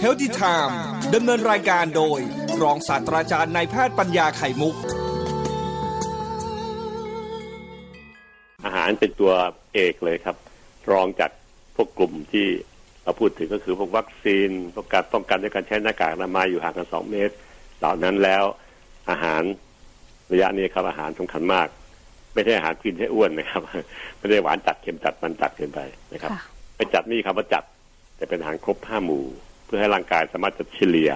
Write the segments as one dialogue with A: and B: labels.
A: เฮลติไทม์ดำเนินรายการโดย รองศาสตราจารย์นายแพทย์ปัญญาไข่มุก
B: อาหารเป็นตัวเอกเลยครับ รองจากพวกกลุ่มที่เราพูดถึงก็คือพวกวัคซีนพวกการป้องกันด้วยการใช้หน้ากากอนามัยอยู่ห่างกันสองเมตร เหล่านั้นแล้วอาหารระยะนี้ครับอาหารสำคัญมาก ไม่ใช่อาหารกินให้อ้วนนะครับ ไม่ได้หวานจัดเค็มจัดมันจัดเกินไปนะครับ
C: ค่ะ
B: ไปจัดนี่คำว่าจัดแต่เป็นอาหารครบห้าหมู่ เพื่อให้ร่างกายสามารถจะเฉลี่ย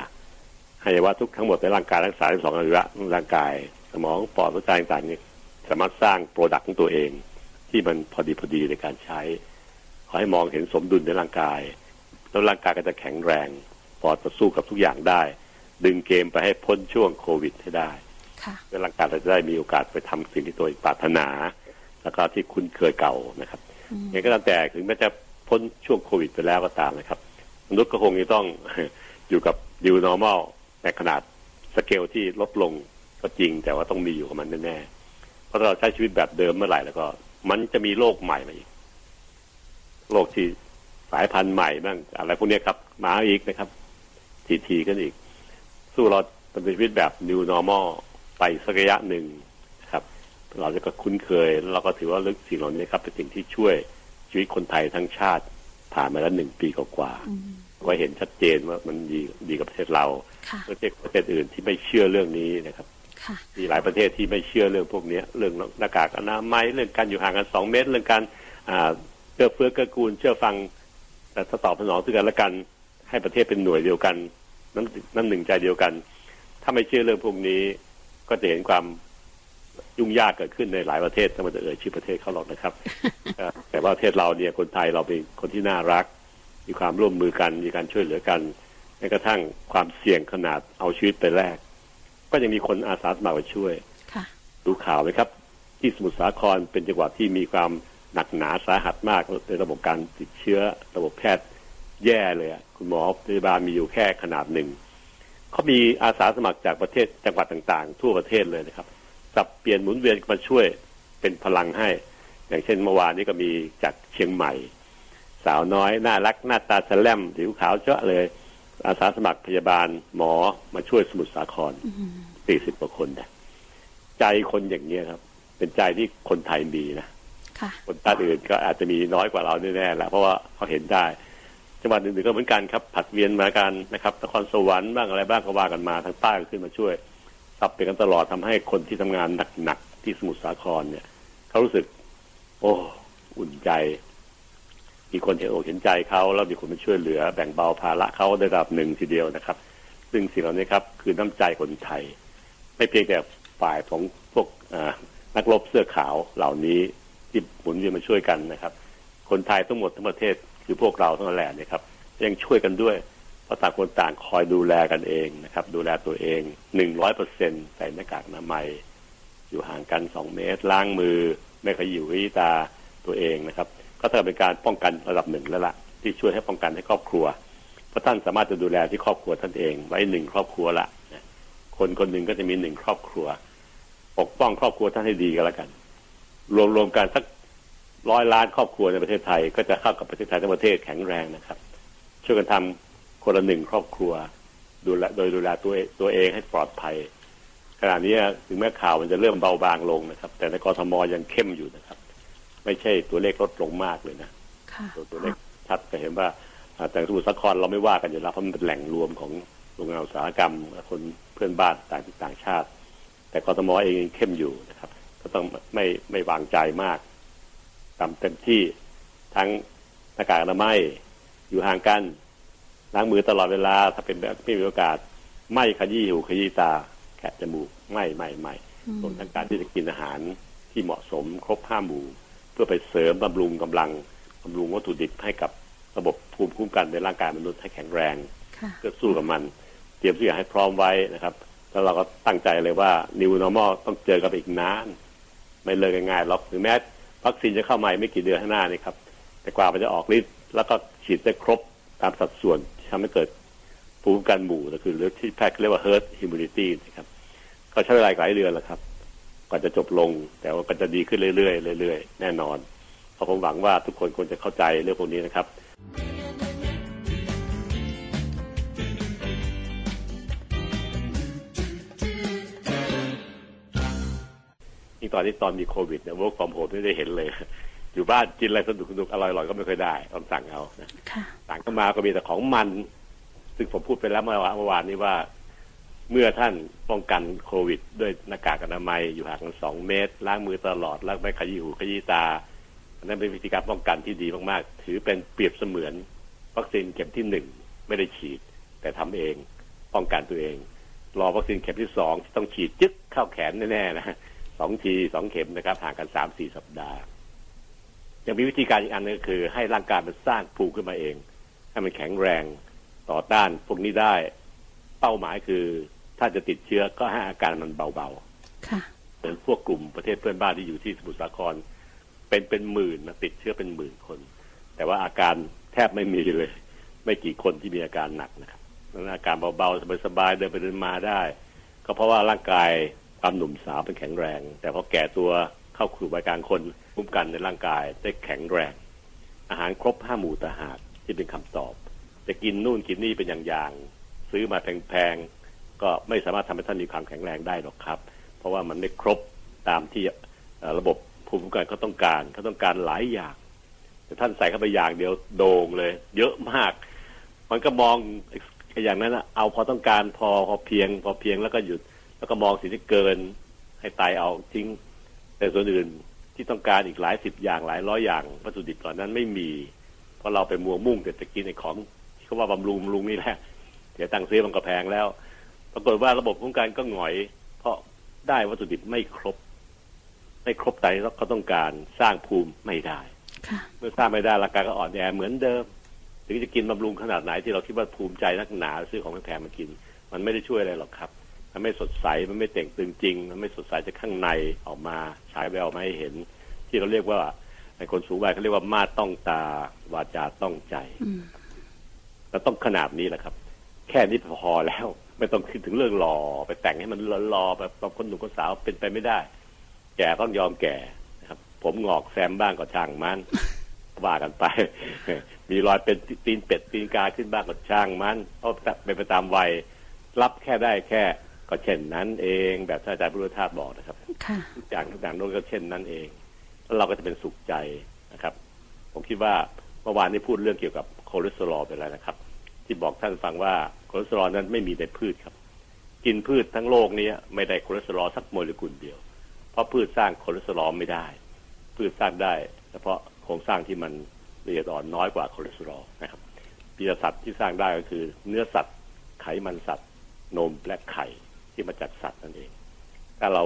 B: ให้ว่าทุกทั้งหมดในร่างกายทั้งสามสองอวัยวะร่างกาย สมองปอดหัวใจต่างๆเนี่ยสามารถสร้าง product ของตัวเอง ที่มันพอดีพอดีในการใช้ ขอให้มองเห็นสมดุลในร่างกาย แล้วร่างกายก็จะแข็งแรงปอดจะสู้กับทุกอย่างได้ ดึงเกมไปให้พ้นช่วงโควิดให้ได้
C: ค่ะ
B: เพื่อร่างกายเราจะได้มีโอกาสไปทำสิ่งที่ตัวเองปรารถนา แล้วก็ที่คุ้นเคยเก่านะครับอย่างไรก็ตามแต่ถึงแม้จะ พ้นช่วงโควิดไปแล้วก็ตามนะครับ มนุษย์ก็คงจะต้องอยู่กับ new normal ในขนาดสเกลที่ลดลงก็จริง แต่ว่าต้องมีอยู่กับมันแน่ๆเพราะถ้าเราใช้ชีวิตแบบเดิมเมื่อไหร่แล้วก็ มันจะมีโรคใหม่มาอีกโรคที่สายพันธุ์ใหม่บ้างอะไรพวกนี้ครับ มาอีกนะครับ ทีทีกันอีก สู้เราเนินชีวิตแบบ new normal ไปสักระยะหนึ่งนะครับ เราจะก็คุ้นเคยแล้วเราก็ถือว่าเรื่องสิ่งเหล่านี้ครับ เป็นสิ่งที่ช่วย ชีวิตคนไทยทั้งชาติผ่านมาแล้วหนึ่งปีกว่าๆก็เห็นชัดเจนว่ามันดีดีกับประเทศเรา
C: ค่ะ
B: ประเทศประเทศอื่นที่ไม่เชื่อเรื่องนี้นะครับ
C: ค่ะ
B: มีหลายประเทศที่ไม่เชื่อเรื่องพวกเนี้ยเรื่องหน้ากากอนามัยเรื่องการอยู่ห่างกันสองเมตร เรื่องการอ่าเอื้อเฟื้อเกื้อกูล เชื่อฟัง แต่ถ้าตอบสนองซึ่งกันและกันให้ประเทศเป็นหน่วยเดียวกันน้ำน้ำหนึ่งใจเดียวกัน ถ้าไม่เชื่อเรื่องพวกนี้ก็จะเห็นความ ยุ่งยากเกิดขึ้นในหลายประเทศถ้ามันจะเอ่ยชื่อประเทศเขาหรอกนะครับเอ่อแต่ว่าประเทศเราเนี่ยคนไทยเราเป็นคนที่น่ารัก มีความร่วมมือกันมีการช่วยเหลือกันแม้กระทั่งความเสี่ยงขนาดเอาชีวิตไปแลกก็ยังมีคนอาสาสมัครมาช่วย
C: ค่ะ
B: ดูข่าวไหมครับ ที่สมุทรสาครเป็นจังหวัดที่มีความหนักหนาสาหัสมากในระบบการติดเชื้อ ระบบแพทย์แย่เลยอะคุณหมอพยาบาลมีอยู่แค่ขนาดหนึ่งเขามีอาสาสมัครจากประเทศจังหวัดต่างๆ ทั่วประเทศเลยนะครับ สับเปลี่ยนหมุนเวียนมาช่วยเป็นพลังให้ อย่างเช่นเมื่อวานนี้ก็มีจากเชียงใหม่ สาวน้อยน่ารักหน้าตาแฉลมผิวขาวเจ้าะเลย อาสาสมัครพยาบาลหมอมาช่วยสมุทรสาครสี่สิบกว่าคนนะใจคนอย่างนี้ยครับ เป็นใจที่คนไทยมีนะ
C: ค่ะ
B: คนชาติอื่นก็อาจจะมีน้อยกว่าเราแน่ๆแหละเพราะว่าเขาเห็นได้จังหวัดอื่นๆก็เหมือนกันครับ ผัดเวียนมากันนะครับนครสวรรค์บ้างอะไรบ้างก็ว่ากันมาทางใต้ก็ขึ้นมาช่วย ซับไปกันตลอดทำให้คนที่ทำงานหนักๆที่สมุทรสาครเนี่ยเขารู้สึก โอ้อุ่นใจ มีคนเห็นอกเห็นใจเขาแล้วมีคนมาช่วยเหลือ แบ่งเบาภาระเขาในระดับหนึ่งทีเดียวนะครับ ซึ่งสิ่งเหล่านี้ครับคือน้ำใจคนไทย ไม่เพียงแต่ฝ่ายของพวกนักรบเสื้อขาวเหล่านี้ที่หมุนเวียนมาช่วยกันนะครับ คนไทยทั้งหมดทั้งประเทศคือพวกเราทั้งแหละเนี่ยครับยังช่วยกันด้วย เราต่างคนต่างคอยดูแลกันเองนะครับ ดูแลตัวเองหนึ่งร้อยเปอร์เซ็นใส่หน้ากากอนามัย อยู่ห่างกันสองเมตรล้างมือ ไม่ขยิวขยี้ตาตัวเองนะครับ ก็ถือเป็นการป้องกันระดับหนึ่งแล้วล่ะ ที่ช่วยให้ป้องกันให้ครอบครัว เพราะท่านสามารถจะดูแลที่ครอบครัวท่านเอง ไว้หนึ่งครอบครัวละคนคนหนึ่งก็จะมีหนึ่งครอบครัว ปกป้องครอบครัวท่านให้ดีกันแล้วกัน รวมรวมกันสักร้อยล้านครอบครัวในประเทศไทย ก็จะเข้ากับประเทศไทยทั้งประเทศแข็งแรงนะครับ ช่วยกันทำ คนละหนึ่งครอบครัว ดูแลโดยดูแลตัวเองตัวเองให้ปลอดภัย ขณะนี้ถึงแม้ข่าวมันจะเริ่มเบาบางลงนะครับ แต่ในกรทมยังเข้มอยู่นะครับ ไม่ใช่ตัวเลขลดลงมากเลยนะ
C: ค่ะ
B: ตัวตัวเลขชัดก็เห็นว่าอ่าแต่สมุทรสาครเราไม่ว่ากันอยู่แล้วเพราะมันเป็นแหล่งรวมของโรงงานอุตสาหกรรมและคนเพื่อนบ้านต่างต่างชาติ แต่กรทมเองยังเข้มอยู่นะครับ ก็ต้องไม่ไม่วางใจมากทำเต็มที่ทั้งหน้ากากอนามัยอยู่ห่างกัน ล้างมือตลอดเวลา ถ้าเป็นแบบไม่มีโอกาส ไม่ขยี้หูขยี้ตา แคะจมูกไม่ไม่ไม่รวมทั้งการที่จะกินอาหารที่เหมาะสมครบห้าหมู่ เพื่อไปเสริมบำรุงกำลังบำรุงวัตถุดิบให้กับระบบภูมิคุ้มกันในร่างกายมนุษย์ให้แข็งแรง
C: ค่ะ
B: เพื่อสู้กับมัน เตรียมทุกอย่างให้พร้อมไว้นะครับแล้วเราก็ตั้งใจเลยว่า new normal ต้องเจอกับอีกนาน ไม่เลยง่ายๆหรอกถึงแม้วัคซีนจะเข้ามาไม่กี่เดือนข้างหน้านี่ครับ แต่กว่ามันจะออกฤทธิ์แล้วก็ฉีดได้ครบตามสัดส่วน ทำให้เกิดภูมิกันหมู่ก็คือที่แพทย์เรียกว่า herd immunity นะครับ ก็ใช้เวลาหลายเดือนแหละครับกว่าจะจบลง แต่ว่าก็จะดีขึ้นเรื่อยๆเรื่อยๆแน่นอนเพราะผมหวังว่าทุกคนควรจะเข้าใจเรื่องพวกนี้นะครับยิ่ตอนนี้ตอนมีโควิดเนี่ย work from home ไม่ได้เห็นเลย อยู่บ้านกินอะไรสนุกสนุกอร่อยๆก็ไม่ค่อยได้ต้องสั่งเอานะ
C: ค่ะ
B: สั่งเข้ามาก็มีแต่ของมัน ซึ่งผมพูดไปแล้วเมื่อวานเมื่อวานนี้ว่า เมื่อท่านป้องกันโควิด ด้วยหน้ากากอนามัยอยู่ห่างกันสองเมตร ล้างมือตลอดแล้วไม่ขยี้หูขยี้ตาอันนั้นเป็นวิธีการป้องกันที่ดีมากๆ ถือเป็นเปรียบเสมือนวัคซีนเข็มที่หนึ่งไม่ได้ฉีด แต่ทำเองป้องกันตัวเอง รอวัคซีนเข็มที่สองที่ต้องฉีดจึ๊กเข้าแขนแน่ๆนะสองทีสองเข็มนะครับห่างกันสามสี่สัปดาห์ ยังมีวิธีการอีกอันนึงก็คือ ให้ร่างกายมันสร้างภูมิขึ้นมาเอง ให้มันแข็งแรงต่อต้านพวกนี้ได้ เป้าหมายคือ ถ้าจะติดเชื้อก็ให้อาการมันเบา
C: ค่ะ
B: ๆเหมือนพวกกลุ่มประเทศเพื่อนบ้านที่อยู่ที่สมุทรสาคร เป็นเป็นหมื่นนะติดเชื้อเป็นหมื่นคน แต่ว่าอาการแทบไม่มีเลย ไม่กี่คนที่มีอาการหนักนะครับนั้นอาการเบาๆสบายๆเดินไปเดินมาได้ ก็เพราะว่าร่างกายความหนุ่มสาวเป็นแข็งแรง แต่พอแก่ตัวเข้าสู่วัยกลางคน คุ้มกันในร่างกายได้แข็งแรง อาหารครบห้าหมู่ตาหากที่เป็นคำตอบ จะกินนู่นกินนี่เป็นอย่างๆซื้อมาแพงๆก็ไม่สามารถทำให้ท่านมีความแข็งแรงได้หรอกครับ เพราะว่ามันไม่ครบตามที่ระบบภูมิคุ้มกันเขาต้องการเขาต้องการหลายอย่างแต่ท่านใส่เข้าไปอย่างเดียวโด่งเลย เยอะมาก มันก็มองอย่างนั้นเอาพอต้องการพอพอเพียง พอเพียงแล้วก็หยุด แล้วก็มองสิ่งที่เกินให้ตายเอาทิ้งแต่ส่วนอื่น ที่ต้องการอีกหลายสิบอย่างหลายร้อยอย่างวัตถุดิบเหล่านั้นไม่มี เพราะเราไปมัวมุ่งแต่จะกินไอ้ของที่เขาว่าบำรุงบำรุงนี่แหละเดี๋ยวตังค์ซื้อมันก็แพงแล้ว ปรากฏว่าระบบคุ้มกันก็หงอย เพราะได้วัตถุดิบไม่ครบ ไม่ครบใจที่เขาต้องการสร้างภูมิไม่ได้
C: ค่ะ
B: เมื่อสร้างไม่ได้ร่างกายก็อ่อนแอเหมือนเดิมถึงจะกินบำรุงขนาดไหนที่เราคิดว่าภูมิใจนักหนาซื้อของแพงๆมากิน มันไม่ได้ช่วยอะไรหรอกครับ มันไม่สดใสมันไม่เต่งตึงจริง มันไม่สดใสจากข้างในออกมาฉายแววมาให้เห็น ที่เราเรียกว่าในคนสูงวัยเขาเรียกว่ามาดต้องตาวาจาต้องใจ
C: อืม
B: เราต้องขนาดนี้แหละครับ แค่นี้พอแล้ว ไม่ต้องคิดถึงเรื่องหล่อไปแต่งให้มันหล่อๆแบบบางคนหนุ่มคนสาวเป็นไปไม่ได้ แก่ต้องยอมแก่นะครับ ผมงอกแซมบ้างก็ช่างมันว่ากันไป มีรอยเป็นตีนเป็ดตีนกาขึ้นบ้างก็ช่างมันเพราะเป็นไปตามวัยรับแค่ได้แค่ ก็เช่นนั้นเองแบบท่านอาจารย์พุทธทาสบอกนะครับ
C: ค่ะ
B: ทุกอย่างทุกอย่างโน้นก็เช่นนั้นเอง แล้วเราก็จะเป็นสุขใจนะครับ ผมคิดว่าเมื่อวานนี้พูดเรื่องเกี่ยวกับคอเลสเตอรอลไปแล้วนะครับ ที่บอกท่านฟังว่าคอเลสเตอรอลนั้นไม่มีในพืชครับ กินพืชทั้งโลกนี้ไม่ได้คอเลสเตอรอลสักโมเลกุลเดียว เพราะพืชสร้างคอเลสเตอรอลไม่ได้ พืชสร้างได้เฉพาะโครงสร้างที่มันละเอียดอ่อนน้อยกว่าคอเลสเตอรอลนะครับปีสัตว์ที่สร้างได้ก็คือ เนื้อสัตว์ไขมันสัตว์นมและไข่ ที่มาจากสัตว์นั่นเอง ถ้าเรา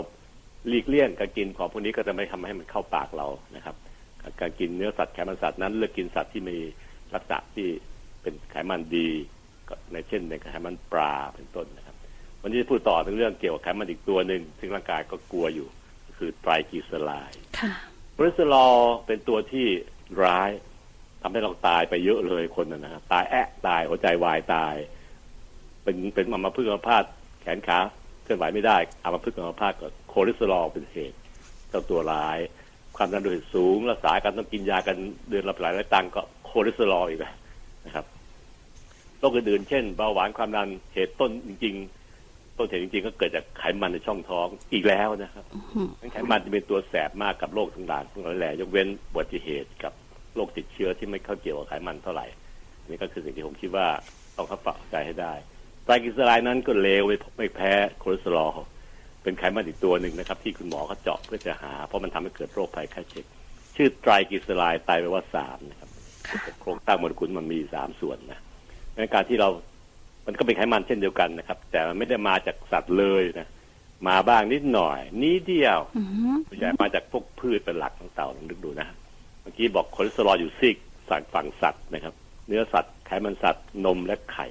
B: หลีกเลี่ยงการกินของพวกนี้ก็จะไม่ทำให้มันเข้าปากเรานะครับ การกินเนื้อสัตว์ไขมันสัตว์นั้นเลือกกินสัตว์ที่มีลักษณะที่เป็นไขมันดีก็ในเช่นในไขมันปลาเป็นต้นนะครับ วันนี้จะพูดต่อถึงเรื่องเกี่ยวกับไขมันอีกตัวหนึ่งซึ่งร่างกายก็กลัวอยู่ คือไตรกลีเซอไรด์
C: ค่ะ
B: คอเลสเตอรอลเป็นตัวที่ร้ายทำให้เราตายไปเยอะเลยคนนะนะตายแอะตายหัวใจวายตาย เป็นเป็นอัมพฤกษ์อัมพาตแขนขาเคลื่อนไหวไม่ได้อัมพฤกษ์อัมพาตก็คอเลสเตอรอลเป็นเหตุเจ้าตัวร้าย ความดันโลหิตสูงรักษากันต้องกินยากันเดือนละหลายร้อยตังก็คอเลสเตอรอลอีกนะครับโรคอื่นๆเช่นเบาหวานความดันเหตุต้นจริง ๆ ต้นเหตุจริง ๆ ก็เกิดจากไขมันในช่องท้องอีกแล้วนะครับไขมันจะเป็นตัวแสบมากกับโรคต่างๆทั้งหลายแหล่ยกเว้นอุบัติเหตุกับโรคติดเชื้อที่ไม่เข้าเกี่ยวกับไขมันเท่าไหร่นนี่ก็คือสิ่งที่ผมคิดว่าต้องเข้าใจให้ได้ ไตรกลีเซอไรด์นั้นก็เลวไม่ไม่แพ้คอเลสเตอรอลเป็นไขมันอีกตัวหนึ่งนะครับ ที่คุณหมอเขาเจาะเพื่อจะหา เพราะมันทำให้เกิดโรคภัยไข้เจ็บชื่อไตรกลีเซอไรด์ไตรแปลว่าสามนะครับ
C: ค่ะ
B: โครงสร้างโมเลกุลมันมีสามส่วนนะในการที่เรา มันก็เป็นไขมันเช่นเดียวกันนะครับ แต่มันไม่ได้มาจากสัตว์เลยนะมาบ้างนิดหน่อยนิดเดียว
C: อืม
B: ส่วนใหญ่มาจากพวกพืชเป็นหลักของเต่าลองนึกดูนะเมื่อกี้บอกคอเลสเตอรอลอยู่ซีกฝั่งฝั่งสัตว์นะครับ เนื้อสัตว์ไขมันสัตว์นมและไข่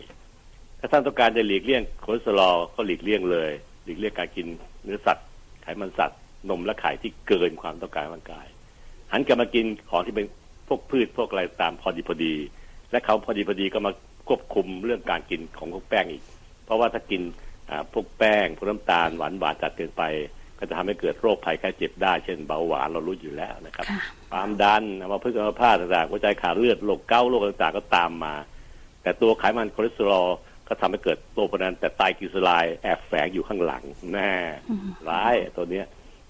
B: ถ้าท่านต้องการจะหลีกเลี่ยงคอเลสเตอรอลก็หลีกเลี่ยงเลย หลีกเลี่ยงการกินเนื้อสัตว์ ไขมันสัตว์ นมและไข่ที่เกินความต้องการของร่างกาย หันกลับมากินของที่เป็นพวกพืชพวกอะไรตามพอดีพอดี และเขาพอดีพอดีก็มาควบคุมเรื่องการกินของพวกแป้งอีก เพราะว่าถ้ากินอ่าพวกแป้งพวกน้ำตาลหวานหวานจัดเกินไป ก็จะทำให้เกิดโรคภัยไข้เจ็บได้ เช่นเบาหวานเรารู้อยู่แล้วนะครับ
C: ค่ะ
B: ความดันอัมพฤกษ์อัมพาตต่างๆหัวใจขาดเลือดโรคเก๊าท์โรคต่างๆก็ตามมา แต่ตัวไขมันคอเลสเตอรอล ก็ทำให้เกิดโรคพวกนั้นแต่ไตรกลีเซอไรด์แอบแฝงอยู่ข้างหลังแน่
C: อืม
B: ร้ายตัวเนี้ย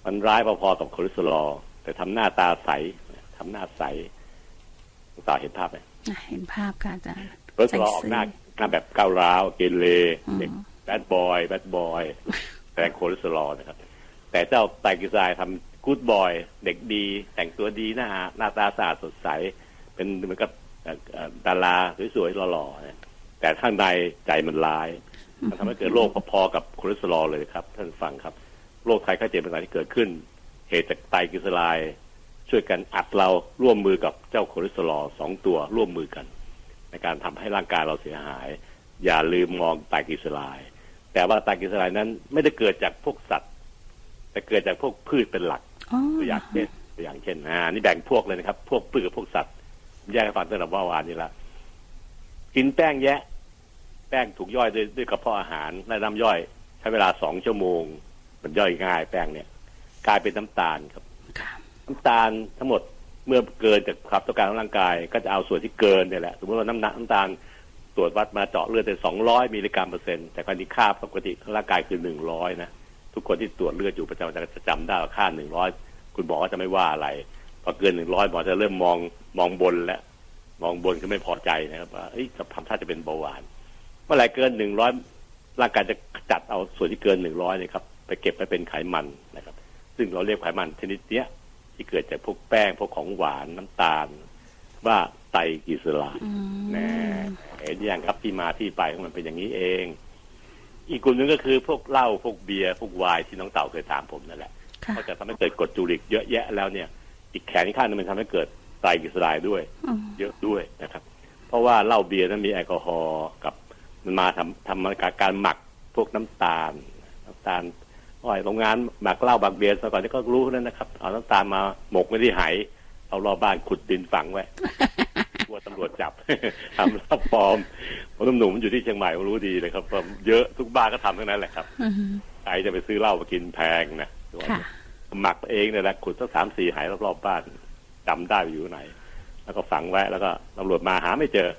B: มันร้ายพอๆกับคอเลสเตอรอลแต่ทำหน้าตาใสทำหน้าใสตาเห็นภาพไหม
C: อะเห็นภาพค่ะอาจารย์
B: คอเลสเตอรอลออกหน้าหน้าแบบก้าวร้าวเกเร
C: อืม
B: เด็ก bad boy bad boy แต่คอเลสเตอรอลนะครับ แต่เจ้าไตรกลีเซอไรด์ทำกู๊ดบอย เด็กดี แต่งตัวดีหน้าหน้าตาสะอาดสดใส เป็นเหมือนกับเอ่อเอ่อดาราสวยๆหล่อๆเนี่ย แต่ข้างในใจมันร้ายมันทำให้เกิดโรคพอๆกับคอเลสเตอรอลเลยครับ ท่านฟังครับโรคไข้ไข้เจ็บต่างๆที่เกิดขึ้น เหตุจากไตรกลีเซอไรด์ช่วยกันอัดเราร่วมมือกับเจ้าคอเลสเตอรอลสองตัวร่วมมือกัน ในการทำให้ร่างกายเราเสียหาย อย่าลืมมองไตรกลีเซอไรด์แต่ว่าไตรกลีเซอไรด์นั้นไม่ได้เกิดจากพวกสัตว์ แต่เกิดจากพวกพืชเป็นหลัก
C: อ๋อ
B: ตัวอย่างเช่นตัวอย่างเช่นอ่านี่แบ่งพวกเลยนะครับ พวกพืชกับพวกสัตว์ผมแยกให้ฟังตั้งแต่ว่าวานนี้ละกินแป้งแยะแป้งถูกย่อยด้วยด้วยกระเพาะอาหารและน้ำย่อย ใช้เวลาสองชั่วโมง มันย่อยง่ายแป้งเนี่ย กลายเป็นน้ำตาลครับ
C: ค่ะ
B: น้ำตาลทั้งหมดเมื่อเกินจากความต้องการของร่างกาย ก็จะเอาส่วนที่เกินเนี่ยแหละ สมมติว่าน้ำหนักน้ำตาลตรวจวัดมาเจาะเลือดเป็นสองร้อยมิลลิกรัมเปอร์เซ็นต์แต่ความที่ค่าปกติของร่างกายคือหนึ่งร้อยนะทุกคนที่ตรวจเลือดอยู่ประจำจะจำได้ว่าค่าหนึ่งร้อยคุณหมอก็จะไม่ว่าอะไรพอเกินหนึ่งร้อยหมอจะเริ่มมองมองบนแล้ว มองบนคือไม่พอใจนะครับว่าเอ้ยจะทำท่าจะเป็นเบาหวาน เมื่อไหร่เกินหนึ่งร้อยร่างกายจะจัดเอาส่วนที่เกินหนึ่งร้อยเนี่ยครับไปเก็บไปเป็นไขมันนะครับ ซึ่งเราเรียกไขมันชนิดเนี้ยที่เกิดจากพวกแป้งพวกของหวานน้ำตาล ว่าไตรกลีเซอไรด์
C: อืม
B: แน่เห็นยังครับที่มาที่ไปของมันเป็นอย่างนี้เอง อีกกลุ่มหนึ่งก็คือพวกเหล้าพวกเบียร์พวกไวน์ที่น้องเต่าเคยถามผมนั่นแหละ
C: ค่ะ
B: เขาจะทำให้เกิดกรดยูริกเยอะแยะแล้วเนี่ย อีกแขนข้างหนึงมันทำให้เกิดไตรกลีเซอไรด์ด้วย
C: อืม
B: เยอะด้วยนะครับ เพราะว่าเหล้าเบียร์นั้นมีแอลกอฮอล์กับ มันมาทำทำมาจากการหมักพวกน้ำตาลน้ำตาลอ้อยโรงงานหมักเหล้าหมักเบียร์สมัยก่อนนี่ก็รู้นั่นนะครับเอาน้ำตาลมาหมกไว้ที่ไหเอารอบบ้านขุดดินฝังไว้กลัวตำรวจจับทำเหล้าปลอมผมหนุ่มๆอยู่ที่เชียงใหม่ผมรู้ดีเลยครับว่าเยอะทุกบ้านก็ทำทั้งนั้นแหละครับ
C: อืม
B: ใครจะไปซื้อเหล้ามากินแพงนะ
C: ค่ะ
B: หมักเองเนี่ยแหละขุดสักสามสี่หายรอบๆบ้านจำได้ว่าอยู่ไหน แล้วก็ฝังไว้แล้วก็ตำรวจมาหาไม่เจอ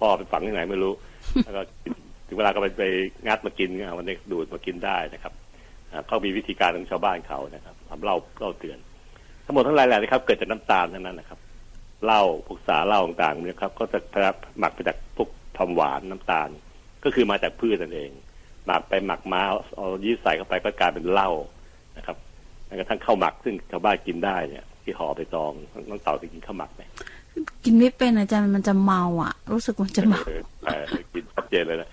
B: พ่อไปฝังที่ไหนไม่รู้ แล้วก็ถึงเวลาก็ไปไปงัดมากินอะวันนี้ดูดมากินได้นะครับเขามีวิธีการของชาวบ้านเขานะครับทำเหล้าเหล้าเตือน ทั้งหมดทั้งหลายแหละนะครับ เกิดจากน้ำตาลทั้งนั้นนะครับเหล้าพวกสาเหล้าต่างๆเนี่ยครับ ก็จะหมักไปจากพวกความหวานน้ำตาล ก็คือมาจากพืชนั่นเอง หมักไปหมักมาเอายีสต์ใส่เข้าไปก็กลายเป็นเหล้านะครับแม้กระทั่งข้าวหมักซึ่งชาวบ้านกินได้เนี่ยที่ห่อไปตองน้องเต่าที่กินข้าวหมักไหม
C: กินไม่เป็นอาจารย์มันจะเมาอะ รู้สึกมันจะเมา
B: เออเออกินชัดเจนเลยนะ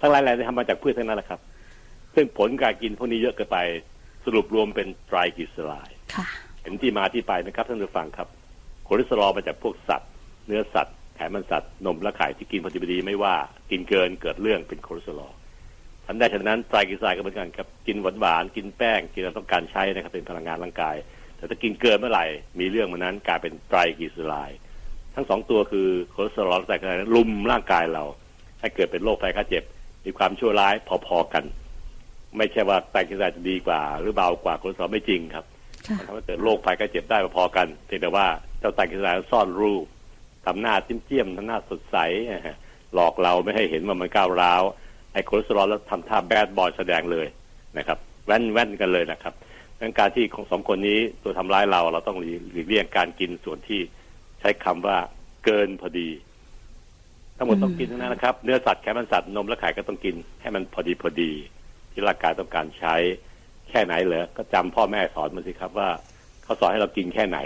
B: ทั้งหลายแหล่ที่ทำมาจากพืชทั้งนั้นแหละครับ ซึ่งผลการกินพวกนี้เยอะเกินไปสรุปรวมเป็นไตรกลีเซอไรด์
C: ค่ะ
B: เห็นที่มาที่ไปนะครับท่านผู้ฟังครับคอเลสเตอรอลมาจากพวกสัตว์ เนื้อสัตว์ไขมันสัตว์นมและไข่ที่กินพอดีพอดีไม่ว่ากินเกินเกิดเรื่องเป็นคอเลสเตอรอลทันได้ฉะนั้นไตรกลีเซอไรด์ก็เหมือนกันครับกินหวานหวานกินแป้งกินเราต้องการใช้นะครับเป็นพลังงานร่างกาย แต่ถ้ากินเกินเมื่อไหร่มีเรื่องมันนั้นกลายเป็นไตรกลีเซอไรด์ ทั้งสองตัวคือคอเลสเตอรอลและไตรกลีเซอไรด์รุมร่างกายเราให้เกิดเป็นโรคภัยไข้เจ็บ มีความชั่วร้ายพอๆกัน ไม่ใช่ว่าไตรกลีเซอไรด์จะดีกว่า หรือเบากว่าคอเลสเตอรอลไม่จริงครับ
C: ค่ะ
B: มันทำให้เกิดโรคภัยไข้เจ็บได้พอๆกันเพียงแต่ว่าเจ้าไตรกลีเซอไรด์ซ่อนรูปทำหน้าเจี๋ยมเจี้ยมทำหน้าสดใสนะฮะหลอกเราไม่ให้เห็นว่ามันก้าวร้าวไอ้คอเลสเตอรอลแล้วทำท่า bad boy แสดงเลยนะครับ แว่นแว่นกันเลยนะครับดังการที่ของสองคนนี้ตัวทำร้ายเราเราต้องหลีหลีกเลี่ยงการกินส่วนที่ ใช้คำว่าเกินพอดี ทั้งหมดต้องกินทั้งนั้นนะครับ เนื้อสัตว์ไขมันสัตว์นมและไข่ก็ต้องกิน ให้มันพอดีพอดี ที่ร่างกายต้องการใช้ แค่ไหนเหรอก็จำพ่อแม่สอนมาสิครับว่าเขาสอนให้เรากินแค่ไหน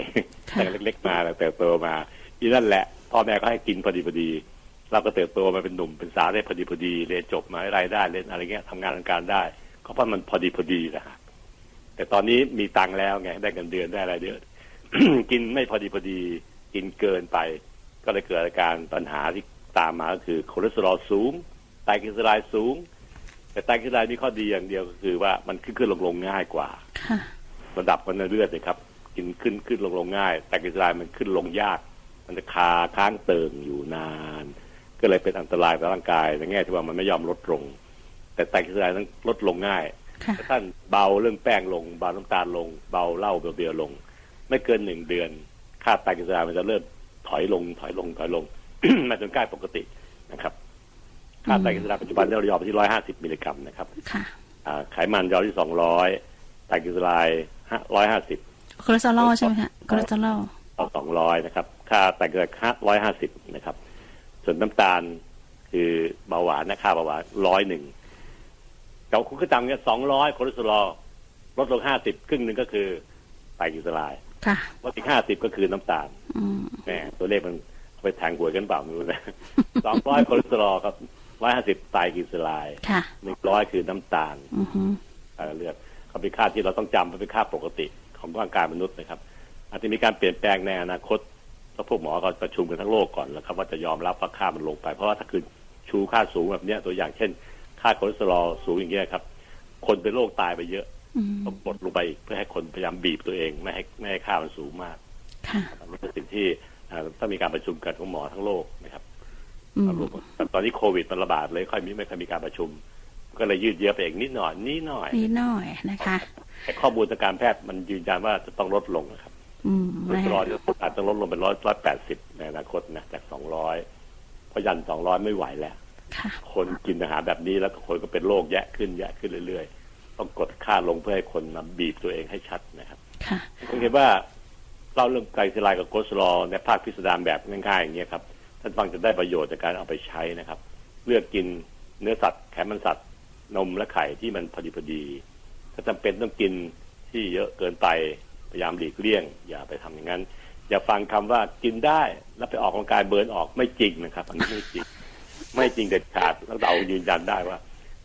C: ค่ะ
B: ตั้งแต่เล็กๆมาแล้วเติบโตมาอีนั่นแหละพ่อแม่ก็ให้กินพอดีพอดีเราก็เติบโตมาเป็นหนุ่มเป็นสาวได้พอดีพอดีเรียนจบมาให้รายได้เรียนอะไรเงี้ยทำงานทางการได้ ก็เพราะมันพอดีพอดีนะฮะแต่ตอนนี้มีตังค์แล้วไงได้เงินเดือนได้อะไรเดือนกินไม่พอดีพอดี กินเกินไป ก็เลยเกิดอาการปัญหาที่ตามมาก็คือคอเลสเตอรอลสูงไตรกลีเซอไรด์สูง แต่ไตรกลีเซอไรด์มีข้อดีอย่างเดียวก็คือว่ามันขึ้นขึ้นลงลงง่ายกว่า
C: ค่ะ
B: ระดับมันในเลือดเลยครับ กินขึ้นขึ้นลงลงง่ายแต่กลีเซอไรด์มันขึ้นลงยาก มันจะคาค้างเติ่งอยู่นาน ก็เลยเป็นอันตรายต่อร่างกายในแง่ที่ว่ามันไม่ยอมลดลง แต่ไตรกลีเซอไรด์นั้นลดลงง่าย
C: ค่ะ
B: ถ้าท่านเบาเรื่องแป้งลงเบาน้ำตาลลง เบาเหล้าเบียร์ลง ไม่เกินหนึ่งเดือน ค่าไตรกลีเซอไรด์มันจะเริ่มถอยลงถอยลงถอยลงมาจนใกล้ปกตินะครับ ค่าไตรกลีเซอไรด์ปัจจุบันเรายอมไปที่ร้อยห้าสิบมิลลิกรัมนะครับ
C: ค่ะ
B: อ่าไขมันยอมที่สองร้อยไตรกลีเซอไรด์ร้อยห้าสิบ
C: คอเลสเตอรอลใช่ไหมคะคอเลสเตอรอล
B: ต่อสองร้อยนะครับ ค่าไตรกลีเซอไรด์ค่าร้อยห้าสิบนะครับ ส่วนน้ำตาลคือเบาหวานนะค่าเบาหวานร้อยหนึ่งเก่าคุณก็จำเนี่ยสองร้อยคอเลสเตอรอลลดลงห้าสิบครึ่งหนึ่งก็คือไตรกลีเซอไรด์
C: ค่ะ
B: ลดอีกห้าสิบก็คือน้ำตาล
C: อืม
B: แหมตัวเลขมันเอาไปแทงหวยกันเปล่าไม่รู้นะสองร้อยคอเลสเตอรอลครับร้อยห้าสิบไตรกลีเซอไรด์
C: ค่ะ
B: หนึ่งร้อยคือน้ำตาล
C: อือฮึ
B: เอ่อเลือดเขาเป็นค่าที่เราต้องจำเป็นค่าปกติของร่างกายมนุษย์นะครับ อาจจะมีการเปลี่ยนแปลงในอนาคตเพราะพวกหมอก็ประชุมกันทั้งโลกก่อนแล้วครับว่าจะยอมรับว่าค่ามันลงไป เพราะว่าถ้าคือชูค่าสูงแบบเนี้ยตัวอย่างเช่น ค่าคอเลสเตอรอลสูงอย่างเงี้ยครับ คนเป็นโรคตายไปเยอะ
C: อืม
B: ต้องกดลงไปอีกเพื่อให้คนพยายามบีบตัวเอง ไม่ให้ไม่ให้ค่ามันสูงมาก
C: ค่ะ
B: อันนี้เป็นสิ่งที่เอ่อต้องมีการประชุมกันของหมอทั้งโลกนะครับ
C: อืม
B: รวมแต่ตอนนี้โควิดมันระบาดเลยค่อยมีไม่ค่อยมีการประชุม ก็เลยยืดเยื้อไปอีกนิดหน่อยนิดหน่อย
C: นิดหน่อยนะคะ
B: แต่ข้อมูลทางการแพทย์มันยืนยันว่าจะต้องลดลงนะครับ
C: อืม
B: คอเลส
C: นะ
B: เตอรอล
C: คะ
B: อาจจะลดลงเป็นร้อยร้อยแปดสิบในอนาคตนะจากสองร้อยเพราะยันสองร้อยไม่ไหวแล้ว
C: ค่ะ
B: คนกินอาหารแบบนี้แล้วก็คนก็เป็นโรคแยะขึ้นแยะขึ้นเรื่อยๆ ต้องกดค่าลงเพื่อให้คนมาบีบตัวเองให้ชัดนะครับ
C: ค่ะ
B: ผมเห็นว่าเล่าเรื่องไกลเซลายกับโคเลสเตอรอลในภาคพิสดารแบบง่ายๆอย่างเงี้ยครับท่านฟังจะได้ประโยชน์จากการเอาไปใช้นะครับ เลือกกินเนื้อสัตว์ไขมันสัตว์นมและไข่ที่มันพอดีพอดี ถ้าจำเป็นต้องกินที่เยอะเกินไปพยายามหลีกเลี่ยง อย่าไปทำอย่างนั้น อย่าฟังคำว่ากินได้แล้วไปออกกำลังกาย burn ออกไม่จริงนะครับอันนี้ไม่จริง ไม่จริงเด็ดขาดแล้วเรายืนยันได้ว่า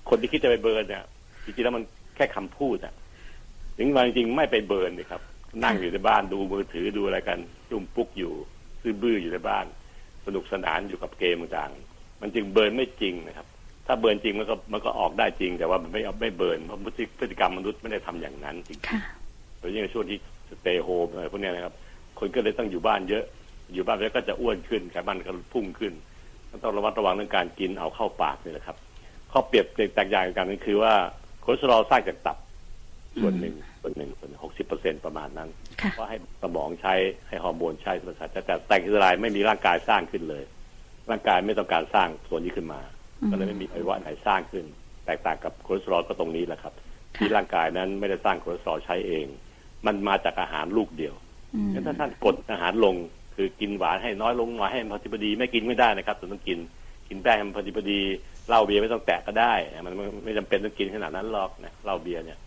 B: คนที่คิดจะไป burn เนี่ยจริงๆแล้วมันแค่คำพูดอะถึงวันจริงๆไม่ไป burn เลยครับ นั่งอยู่ในบ้านดูมือถือดูอะไรกัน จุ่มปุ๊กอยู่ ซื่อบื้ออยู่ในบ้าน สนุกสนานอยู่กับเกมต่างๆ มันจึง burn ไม่จริงนะครับ ถ้า burn จริงมันก็มันก็ออกได้จริง แต่ว่ามันไม่ไม่ burn เพราะพฤติกรรมมนุษย์ไม่ได้ทำอย่างนั้นจริง
C: ค่ะ
B: โดยเฉพาะในช่วงที่ stay home อะไรพวกเนี้ยนะครับ คนก็เลยต้องอยู่บ้านเยอะ อยู่บ้านแล้วก็จะอ้วนขึ้นไขมันก็พุ่งขึ้นต้องระมัดระวังเรื่องการกินเอาเข้าปากนี่แหละครับข้อเปรียบแตกต่างกันก็คือว่า คอเลสเตอรอลสร้างจากตับ ส่วนหนึ่งส่วนหนึ่งส่วนหกสิบเปอร์เซ็นต์ประมาณนั้น
C: ค่ะ
B: ว่าให้สมองใช้ให้ฮอร์โมนใช้ประสาทแต่ไตรกลีเซอไรด์ไม่มีร่างกายสร้างขึ้นเลย ร่างกายไม่ต้องการสร้างส่วนนี้ขึ้นมา
C: อืม
B: ก็เลยไม่มีอวัยวะไหนสร้างขึ้น แตกต่างกับคอเลสเตอรอลก็ตรงนี้แหละครับ
C: ค่ะ
B: ที่ร่างกายนั้นไม่ได้สร้างคอเลสเตอรอลใช้เอง มันมาจากอาหารลูกเดียว
C: อืม
B: งั้นถ้าท่านลดอาหารลงคือกินหวานให้น้อยลงหน่อยให้มันพอดีพอดีไม่กินไม่ได้นะครับแต่ต้องกินกินแป้งให้มันพอดีพอดี เหล้าเบียร์ไม่ต้องแตะก็ได้มันไม่ไม่จำเป็นต้องกินขนาดนั้นหรอกนะเหล้าเบียร์เนี่ย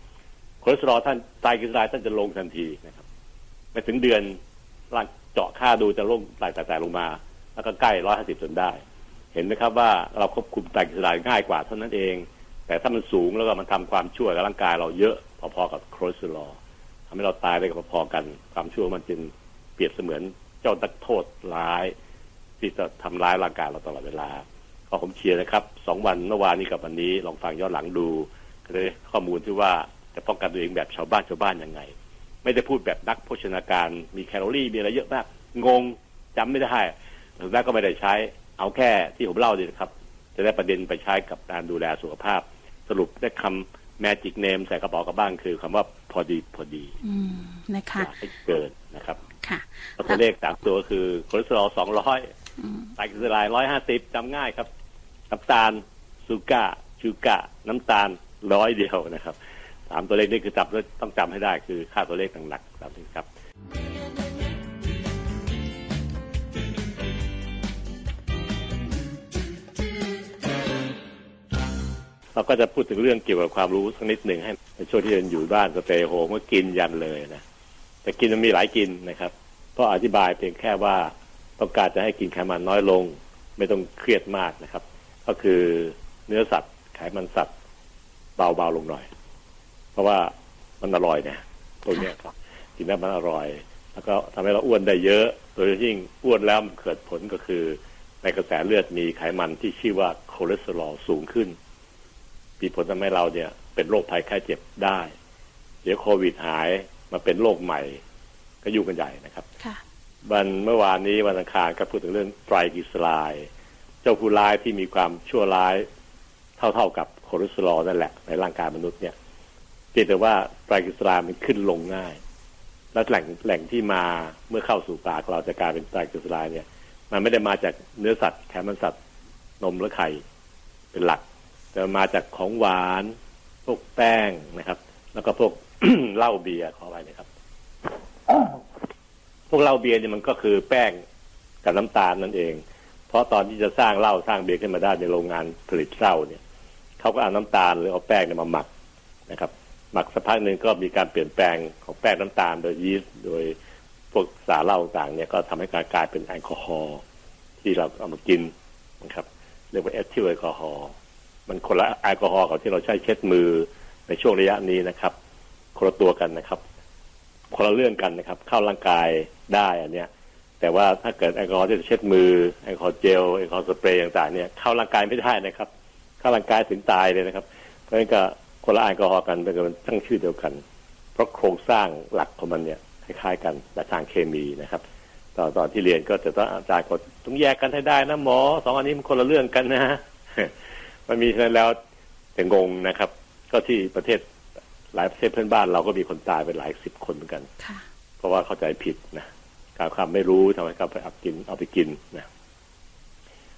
B: คอเลสเตอรอลท่านไตรกลีเซอไรด์ท่านจะลงทันทีนะครับไม่ถึงเดือนร่างเจาะค่าดูจะลงไต่แต่ลงมา แล้วก็ใกล้ร้อยห้าสิบจนได้ เห็นไหมครับว่าเราควบคุมไตรกลีเซอไรด์ง่ายกว่าเท่านั้นเอง แต่ถ้ามันสูงแล้วก็มันทำความชั่วกับร่างกายเราเยอะพอๆกับคอเลสเตอรอลทำให้เราตายไปกับพอๆกันความชั่วมันจึงเปรียบเสมือนเจ้านักโทษร้าย ที่จะทำร้ายร่างกายเราตลอดเวลา ก็ผมเชียร์นะครับสองวันเมื่อวานนี้กับวันนี้ลองฟังย้อนหลังดูก็เลยข้อมูลที่ว่าจะป้องกันตัวเองแบบชาวบ้านชาวบ้านยังไง ไม่ได้พูดแบบนักโภชนาการ มีแคลอรี่มีอะไรเยอะมากงงจำไม่ได้สุดท้ายก็ไม่ได้ใช้ เอาแค่ที่ผมเล่านี่นะครับ จะได้ประเด็นไปใช้กับการดูแลสุขภาพ สรุปได้คำ magic name ใส่กระเป๋ากลับบ้านคือคำว่าพอดีพอดี
C: อืมนะคะ
B: อย่าให้เกินนะครับ
C: ค่ะ
B: แล้วตัวเลขสามตัวคือคอเลสเตอรอลสองร้อย ไตรกลีเซอไรด์ร้อยห้าสิบจำง่ายครับน้ำตาล sugar sugar น้ำตาลร้อยเดียวนะครับสามตัวเลขนี่คือจำแล้วต้องจำให้ได้คือค่าตัวเลขหนักๆแบบนี้ครับเราก็จะพูดถึงเรื่องเกี่ยวกับความรู้สักนิดหนึ่งให้ในช่วงที่เดินอยู่บ้านสเตย์โฮมก็กินยันเลยนะแต่กินมันมีหลายกินนะครับก็อธิบายเพียงแค่ว่า ต้องการจะให้กินไขมันน้อยลง ไม่ต้องเครียดมากนะครับ ก็คือเนื้อสัตว์ไขมันสัตว์เบาๆลงหน่อย เพราะว่ามันอร่อยเนี่ยตรงเนี้ยครับกินแล้วมันอร่อย แล้วก็ทำให้เราอ้วนได้เยอะ โดยยิ่งอ้วนแล้วมันเกิดผลก็คือ ในกระแสเลือดมีไขมันที่ชื่อว่าคอเลสเตอรอลสูงขึ้นมีผลทำให้เราเนี่ย เป็นโรคภัยไข้เจ็บได้ เดี๋ยวโควิดหายมาเป็นโรคใหม่ ก็ยุ่งกันใหญ่นะครับ
C: ค่ะ
B: วันเมื่อวานนี้วันอังคารก็พูดถึงเรื่องไตรกลีเซอไรด์เจ้าผู้ร้ายที่มีความชั่วร้ายเท่าๆกับคอเลสเตอรอลนั่นแหละในร่างกายมนุษย์เนี่ยเพียงแต่ว่าไตรกลีเซอไรด์มันขึ้นลงง่าย แล้วแหล่งแหล่งที่มาเมื่อเข้าสู่ปากเราจะกลายเป็นไตรกลีเซอไรด์เนี่ย มันไม่ได้มาจากเนื้อสัตว์ไขมันสัตว์นมและไข่เป็นหลัก แต่มาจากของหวานพวกแป้งนะครับ แล้วก็พวกเหล้าเบียร์ขอไปนะครับ วกเหล้าเบียร์เนี่ยมันก็คือแป้งกับน้ำตาลนั่นเอง เพราะตอนที่จะสร้างเหล้าสร้างเบียร์ขึ้นมาได้ในโรงงานผลิตเหล้าเนี่ยเขาก็เอาน้ำตาลหรือเอาแป้งเนี่ยมาหมักนะครับ หมักสักพักหนึ่งก็มีการเปลี่ยนแปลงของแป้งน้ำตาล โดยยีสต์โดยพวกสารเหล้าต่างเนี่ยก็ทำให้การกลายเป็นแอลกอฮอล์ที่เราเอามากินนะครับเรียกว่าเอทิลแอลกอฮอล์มันคนละแอลกอฮอล์กับที่เราใช้เช็ดมือในช่วงระยะนี้นะครับคนละตัวกันนะครับ คนละเรื่องกันนะครับ เข้าร่างกายได้อันเนี้ย แต่ว่าถ้าเกิดแอลกอฮอล์ที่จะเช็ดมือแอลกอฮอล์เจลแอลกอฮอล์สเปรย์ต่างๆเนี่ยเข้าร่างกายไม่ได้นะครับ เข้าร่างกายถึงตายเลยนะครับ เพราะฉะนั้นก็คนละแอลกอฮอล์กันแต่ก็มันตั้งชื่อเดียวกัน เพราะโครงสร้างหลักของมันเนี่ยคล้ายๆกันแต่ทางเคมีนะครับตอนตอนที่เรียนก็จะต้องอาจารย์ก็ต้องแยกกันให้ได้นะหมอสองอันนี้มันคนละเรื่องกันนะมันมีฉะนั้นแล้วแต่งงนะครับ ก็ที่ประเทศ หลายประเทศเพื่อนบ้านเราก็มีคนตายไปหลายสิบคนเหมือนกัน
C: ค่ะ
B: เพราะว่าเข้าใจผิดนะการความไม่รู้ทำให้เขาไปเอากินเอาไปกินนะ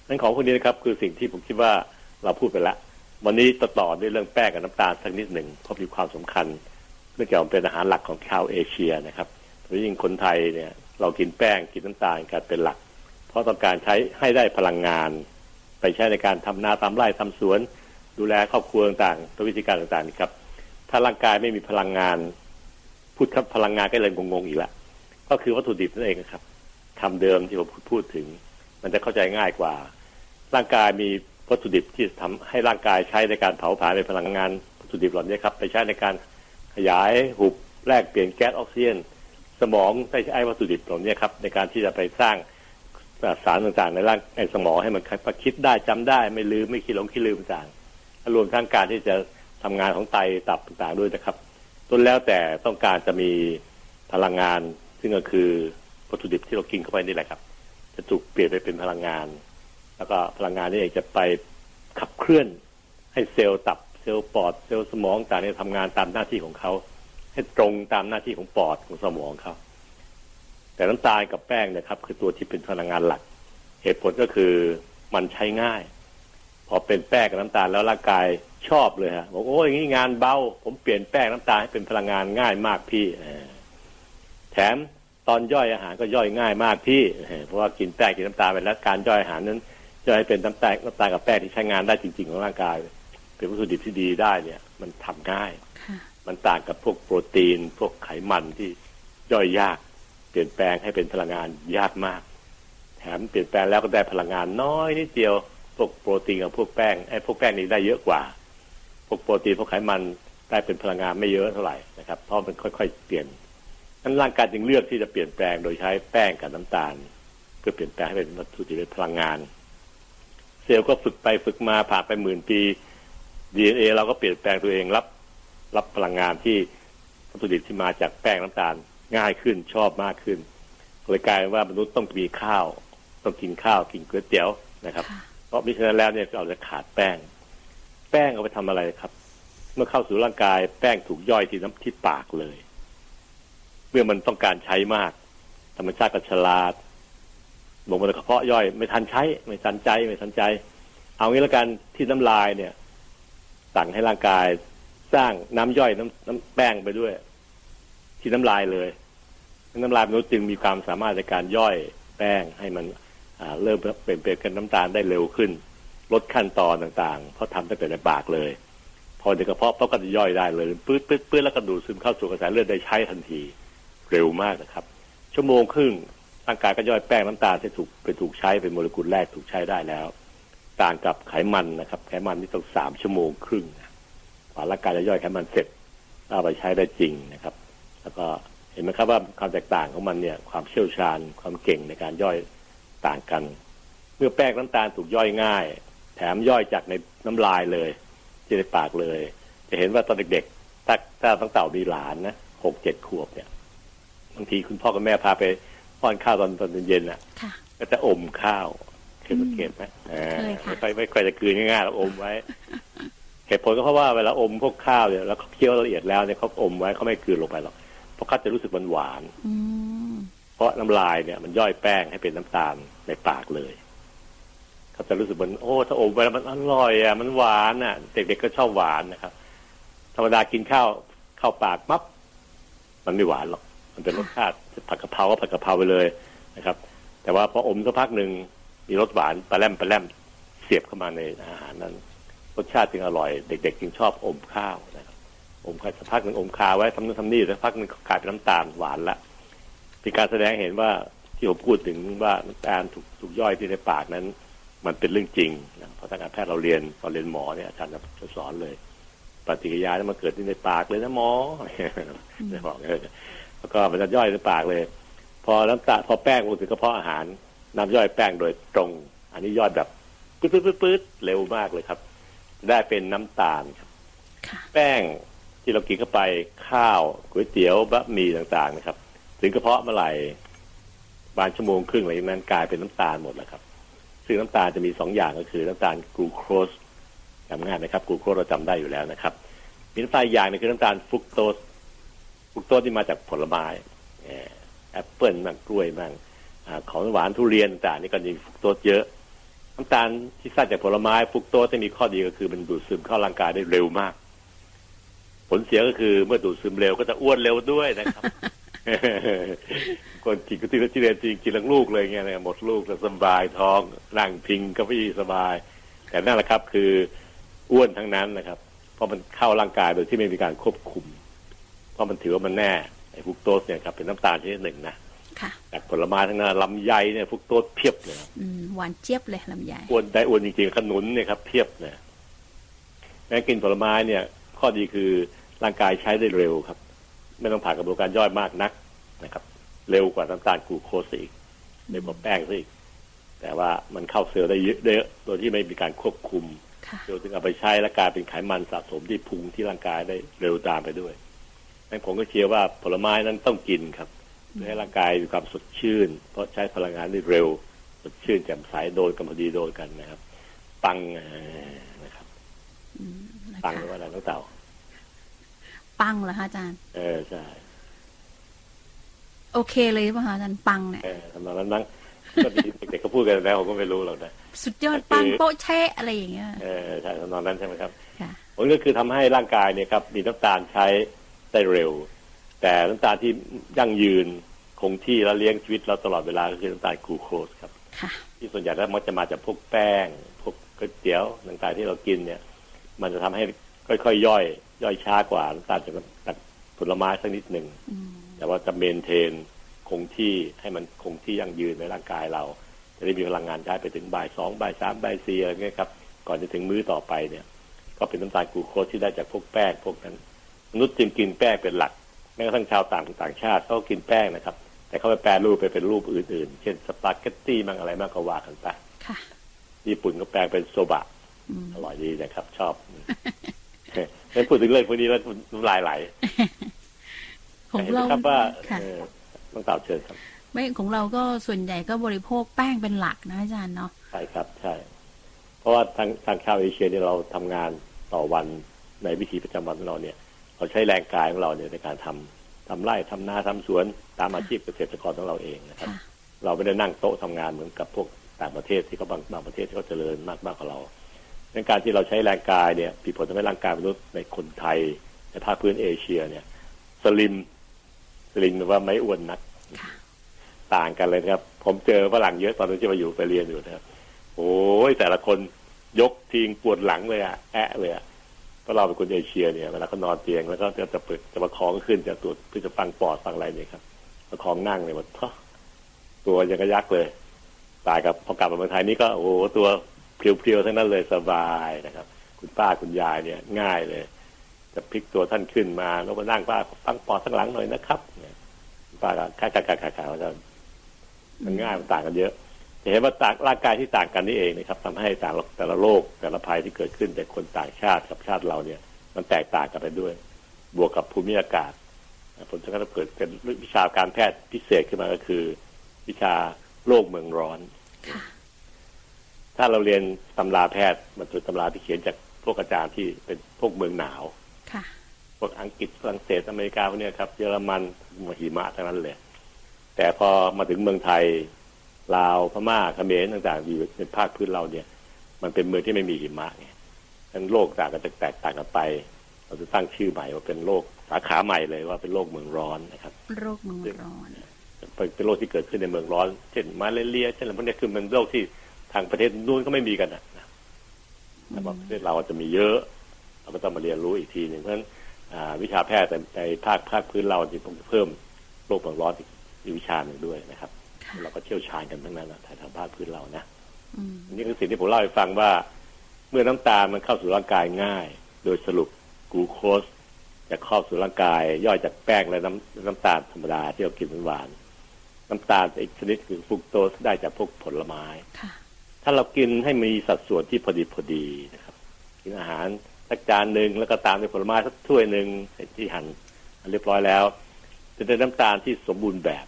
B: นั่นของคนนี้นะครับ คือสิ่งที่ผมคิดว่าเราพูดไปแล้ววันนี้ต่อต่อด้วยเรื่องแป้งกับน้ำตาลสักนิดหนึ่งเพราะมีความสำคัญเนื่องจากมันเป็นอาหารหลักของชาวเอเชียนะครับโดยยิ่งคนไทยเนี่ยเรากินแป้งกินน้ำตาลกันเป็นหลัก เพราะต้องการใช้ให้ได้พลังงาน ไปใช้ในการทำนาทำไร่ทำสวน ดูแลครอบครัวต่างๆตัววิธีการต่างๆนี่ครับ ถ้าร่างกายไม่มีพลังงาน พูดครับพลังงานก็เลยงงๆอีกละก็คือวัตถุดิบนั่นเองครับคำเดิมที่ผมพูดถึง มันจะเข้าใจง่ายกว่า ร่างกายมีวัตถุดิบที่ทำให้ร่างกายใช้ในการเผาผลาญเป็นพลังงานวัตถุดิบเหล่านี้ครับ ไปใช้ในการขยายหุบแลกเปลี่ยนแก๊สออกซิเจนสมองได้ใช้วัตถุดิบเหล่านี้ครับ ในการที่จะไปสร้างสารต่างๆ ในร่างในสมองให้มันคิดได้จำได้ไม่ลืมไม่คิดหลงคิดลืมต่างรวมทั้งการที่จะ ทำงานของไตตับต่างๆด้วยนะครับต้นแล้วแต่ต้องการจะมีพลังงาน ซึ่งก็คือวัตถุดิบที่เรากินเข้าไปนี่แหละครับ จะถูกเปลี่ยนไปเป็นพลังงาน แล้วก็พลังงานนี่เองจะไปขับเคลื่อน ให้เซลล์ตับเซลล์ปอดเซลล์สมองต่างๆทำงานตามหน้าที่ของเขาให้ตรงตามหน้าที่ของปอดของสมองเขาแต่น้ำตาลกับแป้งเนี่ยครับ คือตัวที่เป็นพลังงานหลัก เหตุผลก็คือมันใช้ง่าย พอเป็นแป้งกับน้ำตาลแล้วร่างกายชอบเลยฮะบอกโอ้ยอย่างนี้งานเบา ผมเปลี่ยนแป้งน้ำตาลให้เป็นพลังงานง่ายมากพี่แถมตอนย่อยอาหารก็ย่อยง่ายมากพี่ เพราะว่ากินแป้งกินน้ำตาลไปแล้วการย่อยอาหารนั้นย่อยให้เป็นน้ำตาลน้ำตาลกับแป้งที่ใช้งานได้จริง ๆ ของร่างกาย เป็นวัตถุดิบที่ดีได้เนี่ย มันทำง่ายมันต่างกับพวกโปรตีน พวกไขมันที่ย่อยยาก เปลี่ยนแปลงให้เป็นพลังงานยากมาก แถมเปลี่ยนแปลงแล้วก็ได้พลังงานน้อยนิดเดียว พวกโปรตีนกับพวกแป้งไอ้พวกแป้งนี่ได้เยอะกว่า พวกโปรตีนพวกไขมันได้เป็นพลังงานไม่เยอะเท่าไหร่นะครับเพราะมันค่อย ๆ เปลี่ยนนั้นร่างกายจึงเลือกที่จะเปลี่ยนแปลงโดยใช้แป้งกับน้ำตาล เพื่อเปลี่ยนแปลงให้เป็นวัตถุดิบเป็นพลังงาน เซลล์ก็ฝึกไปฝึกมาผ่านไปหมื่นปีดีเอเราก็เปลี่ยนแปลงตัวเองรับ รับพลังงานที่วัตถุดิบที่มาจากแป้งน้ำตาลง่ายขึ้นชอบมากขึ้นเลยกลายว่ามนุษย์ต้องมีข้าว ต้องกินข้าวกินก๋วยเตี๋ยวนะครับ เพราะมิฉะนั้นแล้วเนี่ยเราจะขาดแป้ง แป้งเอาไปทำอะไรครับ เมื่อเข้าสู่ร่างกายแป้งถูกย่อยที่น้ำที่ปากเลย เมื่อมันต้องการใช้มาก ธรรมชาติก็ฉลาดลงมาในกระเพาะย่อย ไม่ทันใช้ ไม่ทันใจ ไม่ทันใจ เอางี้แล้วกันที่น้ำลายเนี่ย สั่งให้ร่างกายสร้างน้ำย่อยน้ำน้ำแป้งไปด้วย ที่น้ำลายเลยน้ำลายมนุษย์จึงมีความสามารถในการย่อยแป้งให้มัน เริ่มเปลี่ยนเปลี่ยนกันน้ำตาลได้เร็วขึ้น ลดขั้นตอนต่างๆ เพราะทำตั้งแต่ในปากเลย พอในกระเพาะเพราก็จะย่อยได้เลยปื๊ดปื๊ดปื๊ดแล้วก็ดูดซึมเข้าสู่กระแสเลือดได้ใช้ทันทีเร็วมากนะครับ ชั่วโมงครึ่งร่างกายก็ย่อยแป้งน้ำตาลที่ถูกไปถูกใช้เป็นโมเลกุลแรกถูกใช้ได้แล้ว ต่างกับไขมันนะครับ ไขมันนี่ต้องสามชั่วโมงครึ่งกว่าร่างกายจะย่อยไขมันเสร็จเอาไปใช้ได้จริงนะครับ แล้วก็เห็นไหมครับว่าความแตกต่างของมันเนี่ย ความเชี่ยวชาญความเก่งในการย่อย ต่างกัน เมื่อแป้งน้ำตาลถูกย่อยง่าย แถมย่อยจากในน้ำลายเลยที่ในปากเลย จะเห็นว่าตอนเด็กๆ ถ้าถ้าตั้งเต่ามีหลานนะหกเจ็ดขวบเนี่ยบางทีคุณพ่อกับแม่พาไปป้อนข้าวตอนตอนเย็นอะก็จะอมข้าวเคยสังเกตไหมไม่ค่อยไม่ค่อยจะคืนง่ายๆเราอมไว้เหตุผลก็เพราะว่าเวลาอมพวกข้าวเนี่ยแล้วเขาเคี้ยวละเอียดแล้วเนี่ยเขาอมไว้เขาไม่คืนลงไปหรอกเพราะเขาจะรู้สึกมันหวาน เพราะน้ำลายเนี่ยมันย่อยแป้งให้เป็นน้ำตาลในปากเลยเขาจะรู้สึกมันโอ้ถ้าอมไปแล้วมันอร่อยอะมันหวานอะ เด็กๆก็ชอบหวานนะครับ ธรรมดากินข้าวเข้าปากมับมันไม่หวานหรอก มันเป็นรสชาติผัดกะเพราก็ผัดกะเพราไปเลยนะครับ แต่ว่าพออมสักพักหนึ่งมีรสหวานปลาแรมปลาแรมเสียบเข้ามาในอาหารนั้น รสชาติจึงอร่อย เด็ก ๆ จึงชอบอมข้าวนะครับอมข้าวสักพักหนึ่งอมคาไว้ทำนู่นทำนี่สักพักหนึ่งกลายเป็นน้ำตาลหวานละ เป็นการแสดงให้เห็นว่าที่ผมพูดถึงว่าน้ำตาลถูกถูกย่อยที่ในปากนั้น มันเป็นเรื่องจริงนะเพราะทางการแพทย์เราเรียนตอนเรียนหมอเนี่ยอาจารย์จะสอนเลย ปฏิกิริยาที่มันเกิดที่ในปากเลยนะหมอได้บอกเออแล้วก็มันจะย่อยในปากเลย พอน้ำตาลพอแป้งลงถึงกระเพาะอาหารน้ำย่อยแป้งโดยตรง อันนี้ย่อยแบบปื๊ดปื๊ดปื๊ดปื๊ดเร็วมากเลยครับ ได้เป็นน้ำตาลครับ
C: ค่ะ
B: แป้งที่เรากินเข้าไปข้าวก๋วยเตี๋ยวบะหมี่ต่างๆนะครับ ถึงกระเพาะเมื่อไหร่บานชั่วโมงครึ่งหลังจากนั้นกลายเป็นน้ำตาลหมดแล้วครับ ซึ่งน้ำตาลจะมีสองอย่างก็คือน้ำตาลกลูโคสจำง่ายนะครับกลูโคสเราจำได้อยู่แล้วนะครับ มีน้ำตาลอย่างนึงคือน้ำตาลฟรุกโตสฟรุกโตสที่มาจากผลไม้อ่อแอปเปิลมั่งกล้วยมั่งของหวานทุเรียนต่างนี่ก็มีฟรุกโตสเยอะน้ำตาลที่สร้างจากผลไม้ฟรุกโตสจะมีข้อดีก็คือมันดูดซึมเข้าร่างกายได้เร็วมาก ผลเสียก็คือเมื่อดูดซึมเร็วก็จะอ้วนเร็วด้วยนะครับ คนกินก็ที่ที่เรียนจริงกินทั้งลูกเลยเงี้ยหมดลูกแล้วสบายท้องนั่งพิงก็พี่สบาย แต่นั่นแหละครับคืออ้วนทั้งนั้นนะครับ เพราะมันเข้าร่างกายโดยที่ไม่มีการควบคุม เพราะมันถือว่ามันแน่ไอ้ฟุกโตสเนี่ยครับเป็นน้ำตาลชนิดหนึ่งนะ
C: ค่ะ
B: จากผลไม้ทั้งนั้นลำไยเนี่ยฟุกโตสเพียบเลย
C: หวานเจี๊ยบเลยลำไย
B: อ้วนได้อ้วนจริงๆขนุนเนี่ยครับเพียบเนี่ยแม้กินผลไม้เนี่ย ข้อดีคือร่างกายใช้ได้เร็วครับ ไม่ต้องผ่านกระบวนการย่อยมากนักนะครับ เร็วกว่าน้ำตาลกลูโคสอีกเร็วกว่าแป้งซะอีกแต่ว่ามันเข้าเซลล์ได้เยอะได้เยอะโดยที่ไม่มีการควบคุม
C: ค่ะ
B: เซลล์ถึงเอาไปใช้และกลายเป็นไขมันสะสมที่พุงที่ร่างกายได้เร็วตามไปด้วยดังนั้นผมก็เชื่อว่าผลไม้นั้นต้องกินครับเพื่อให้ร่างกายมีความสดชื่น เพราะใช้พลังงานได้เร็ว สดชื่นแจ่มใสโดนกันพอดีโดนกันนะครับ ปังเอ่อนะครับ
C: อืมนะ
B: ปัง
C: คะ
B: หรือว่าอะไรน้องเต่า
C: ปังเหรอคะอาจารย์
B: เออใช่
C: โอเคเลยป่ะคะอาจารย์ปังเนี่ย
B: เออทำนองนั้นมั้งก็ดีเด็กๆก็พูดกันแล้วผมก็ไม่รู้หรอกนะ
C: สุดยอดปังโป๊ะแชะอะไรอย่างเงี้ย
B: เออใช่ทำนองนั้นใช่ไหมครับ
C: ค่ะ
B: ผลก็คือทำให้ร่างกายเนี่ยครับมีน้ำตาลใช้ได้เร็ว แต่น้ำตาลที่ยั่งยืนคงที่และเลี้ยงชีวิตเราตลอดเวลาก็คือน้ำตาลกลูโคสครับ
C: ค่ะ
B: ที่ส่วนใหญ่แล้วมักจะมาจากพวกแป้ง พวกก๋วยเตี๋ยวต่างๆที่เรากินเนี่ย มันจะทำให้ค่อยๆย่อย ย่อยช้ากว่าน้ำตาลจากจากผลไม้สักนิดหนึ่ง
C: อืม
B: แต่ว่าจะเมนเทนคงที่ให้มันคงที่ยั่งยืนในร่างกายเรา จะได้มีพลังงานใช้ไปถึงบ่ายสองบ่ายสามบ่ายสี่อะไรเงี้ยครับก่อนจะถึงมื้อต่อไปเนี่ย ก็เป็นน้ำตาลกลูโคสที่ได้จากพวกแป้งพวกนั้น มนุษย์จึงกินแป้งเป็นหลักแม้กระทั่งชาวต่างต่างชาติเขาก็กินแป้งนะครับ แต่เขาไปแปรรูปไปเป็นรูปอื่นๆ เช่นสปาเกตตี้มั่งอะไรมากก็ว่ากันไป
C: ค่ะ
B: ญี่ปุ่นก็แปลงเป็นโซบะ
C: อืม
B: อร่อยดีนะครับ ชอบ ไม่พูดถึงเรื่องพวกนี้แล้วน้ำลายไหล
C: ของ
B: ห็นไหม
C: เรา
B: ครับว่า
C: ค่ะ
B: เออต้องตอบเชิญครับ
C: ไม่ของเราก็ส่วนใหญ่ก็บริโภคแป้งเป็นหลักนะอาจารย์เนาะ
B: ใช่ครับใช่ เพราะว่าทางทางชาวเอเชียเนี่ยเราทำงานต่อวันในวิถีประจำวันของเราเนี่ย เราใช้แรงกายของเราเนี่ยในการทำทำไร่ทำนาทำสวนตามอาชีพเกษตรกรของเราเองนะครับ
C: ค่ะ
B: เราไม่ได้นั่งโต๊ะทำงานเหมือนกับพวกต่างประเทศที่เขาบางบางประเทศที่เขาเจริญมากมากกว่าเรา ในการที่เราใช้แรงกายเนี่ยมีผลทำให้ร่างกายมนุษย์ในคนไทยในภาคพื้นเอเชียเนี่ย สลิมสลิมแปลว่าไม่อ้วนนัก
C: ค่ะ
B: ต่างกันเลยนะครับ ผมเจอฝรั่งเยอะตอนนั้นที่มาอยู่ไปเรียนอยู่นะครับ โอ้ยแต่ละคนยกทิ้งปวดหลังเลยอะแอะเลยอะเพราะเราเป็นคนเอเชียเนี่ยเวลาเขานอนเตียงแล้วก็จะจะเปิดจะประคองขึ้นจะตรวจเพื่อจะฟังปอดฟังอะไรเนี่ยครับประคองนั่งเลยหมดท้อตัวยังกระยักเลยตายกับพอกลับมาเมืองไทยนี่ก็โอ้โหตัว เพียวๆทั้งนั้นเลยสบายนะครับ คุณป้าคุณยายเนี่ยง่ายเลย จะพลิกตัวท่านขึ้นมาแล้วมานั่งป้าฟังปอดข้างหลังหน่อยนะครับป้าก็ค่าค่าค่าค่าค่าจะมันง่ายมันต่างกันเยอะจะเห็นว่าต่างร่างกายที่ต่างกันนี่เองนะครับทำให้ต่ละแต่ละโรคแต่ละภัยที่เกิดขึ้นจากคนต่างชาติกับชาติเราเนี่ย มันแตกต่างกันไปด้วย บวกกับภูมิอากาศผลจะเกิดเป็นวิชาการแพทย์พิเศษขึ้นมาก็คือ วิชาโรคเมืองร้อน
C: ค่ะ
B: ถ้าเราเรียนตำราแพทย์มันเป็นตำราที่เขียนจากพวกอาจารย์ที่เป็นพวกเมืองหนาว
C: ค่ะ
B: พวกอังกฤษฝรั่งเศสอเมริกาพวกเนี้ยครับเยอรมันหิมะทั้งนั้นเลย แต่พอมาถึงเมืองไทยลาวพม่าเขมรต่างๆที่อยู่ในภาคพื้นเราเนี่ย มันเป็นเมืองที่ไม่มีหิมะไงทั้งโลกต่างกันจะแตกต่างกันไป เราจะตั้งชื่อใหม่ว่าเป็นโลกสาขาใหม่เลยว่าเป็นโรคเมืองร้อนนะครับ
C: โรคเมืองร้อน
B: เป็นโรคที่เกิดขึ้นในเมืองร้อน เช่นมาเลเรียเช่นอะไรพวกนี้คือมันโรคที่ ทางประเทศนู้นก็ไม่มีกันนะแต่ว่าประเทศเราจะมีเยอะ เราก็ต้องมาเรียนรู้อีกทีหนึ่งเพราะฉะนั้นวิชาแพทย์ในภาคภาคพื้นเราจะต้องเพิ่มโรคเมืองร้อนอีกวิชาหนึ่งด้วยนะครับ เราก็เชี่ยวชาญกันทั้งนั้นนะทางภาคพื้นเรานะนี่คือสิ่งที่ผมเล่าให้ฟังว่า เมื่อน้ำตาลมันเข้าสู่ร่างกายง่าย โดยสรุปกลูโคสจะเข้าสู่ร่างกาย ย่อยจากแป้งและน้ำน้ำตาลธรรมดาที่เรากินหวาน น้ำตาลอีกชนิดคือฟรุกโตสได้จากพวกผลไม้ถ้าเรากินให้มีสัดส่วนที่พอดีพอดีนะครับ กินอาหารสักจานหนึ่งแล้วก็ตามด้วยผลไม้สักถ้วยหนึ่งที่หั่นเรียบร้อยแล้วจะได้น้ำตาลที่สมบูรณ์แบบ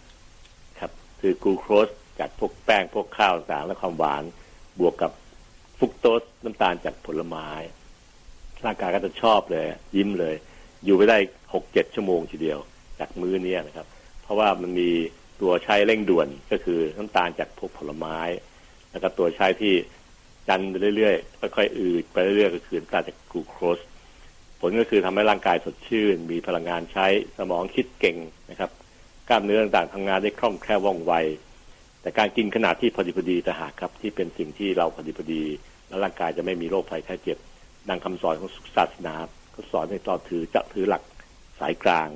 B: ครับ คือกลูโคสจากพวกแป้งพวกข้าวต่างและความหวานบวกกับฟุกโตสน้ำตาลจากผลไม้ร่างกายก็จะชอบเลย ยิ้มเลย อยู่ไปได้หกเจ็ดชั่วโมงทีเดียว จากมื้อนี้นะครับ เพราะว่ามันมีตัวใช้เร่งด่วนก็คือน้ำตาลจากพวกผลไม้ แล้วก็ตัวใช้ที่จันไปเรื่อยๆค่อยๆอืดไปเรื่อยๆก็คือน้ำตาลจากกลูโคสผลก็คือทำให้ร่างกายสดชื่น มีพลังงานใช้สมองคิดเก่งนะครับ กล้ามเนื้อต่างๆทำงานได้คล่องแคล่วว่องไว แต่การกินขนาดที่พอดีพอดีแต่หากครับที่เป็นสิ่งที่เราพอดีพอดี แล้วร่างกายจะไม่มีโรคภัยแค่เจ็บ ดังคำสอนของศาสนาก็สอนให้ต่อถือจะถือหลักสายกลาง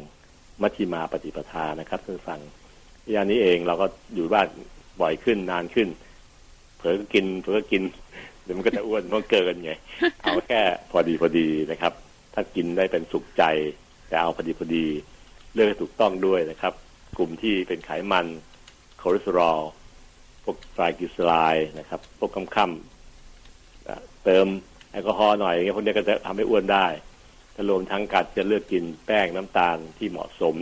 B: มัชฌิมาปฏิปทานะครับท่านฟังย่านี้เองเราก็อยู่บ้านบ่อยขึ้นนานขึ้น เผลอก็กินเผลอก็กินเดี๋ยวมันก็จะอ้วนเพราะเกินไง เอาแค่พอดีพอดีนะครับ ถ้ากินได้เป็นสุขใจ แต่เอาพอดีพอดีเลือกให้ถูกต้องด้วยนะครับ กลุ่มที่เป็นไขมันคอเลสเตอรอลพวกไตรกลีเซอไรด์นะครับ พวกค่ำๆเติมแอลกอฮอล์หน่อยอย่างเงี้ยพวกนี้ก็จะทำให้อ้วนได้ถ้ารวมทั้งการจะเลือกกินแป้งน้ำตาลที่เหมาะสม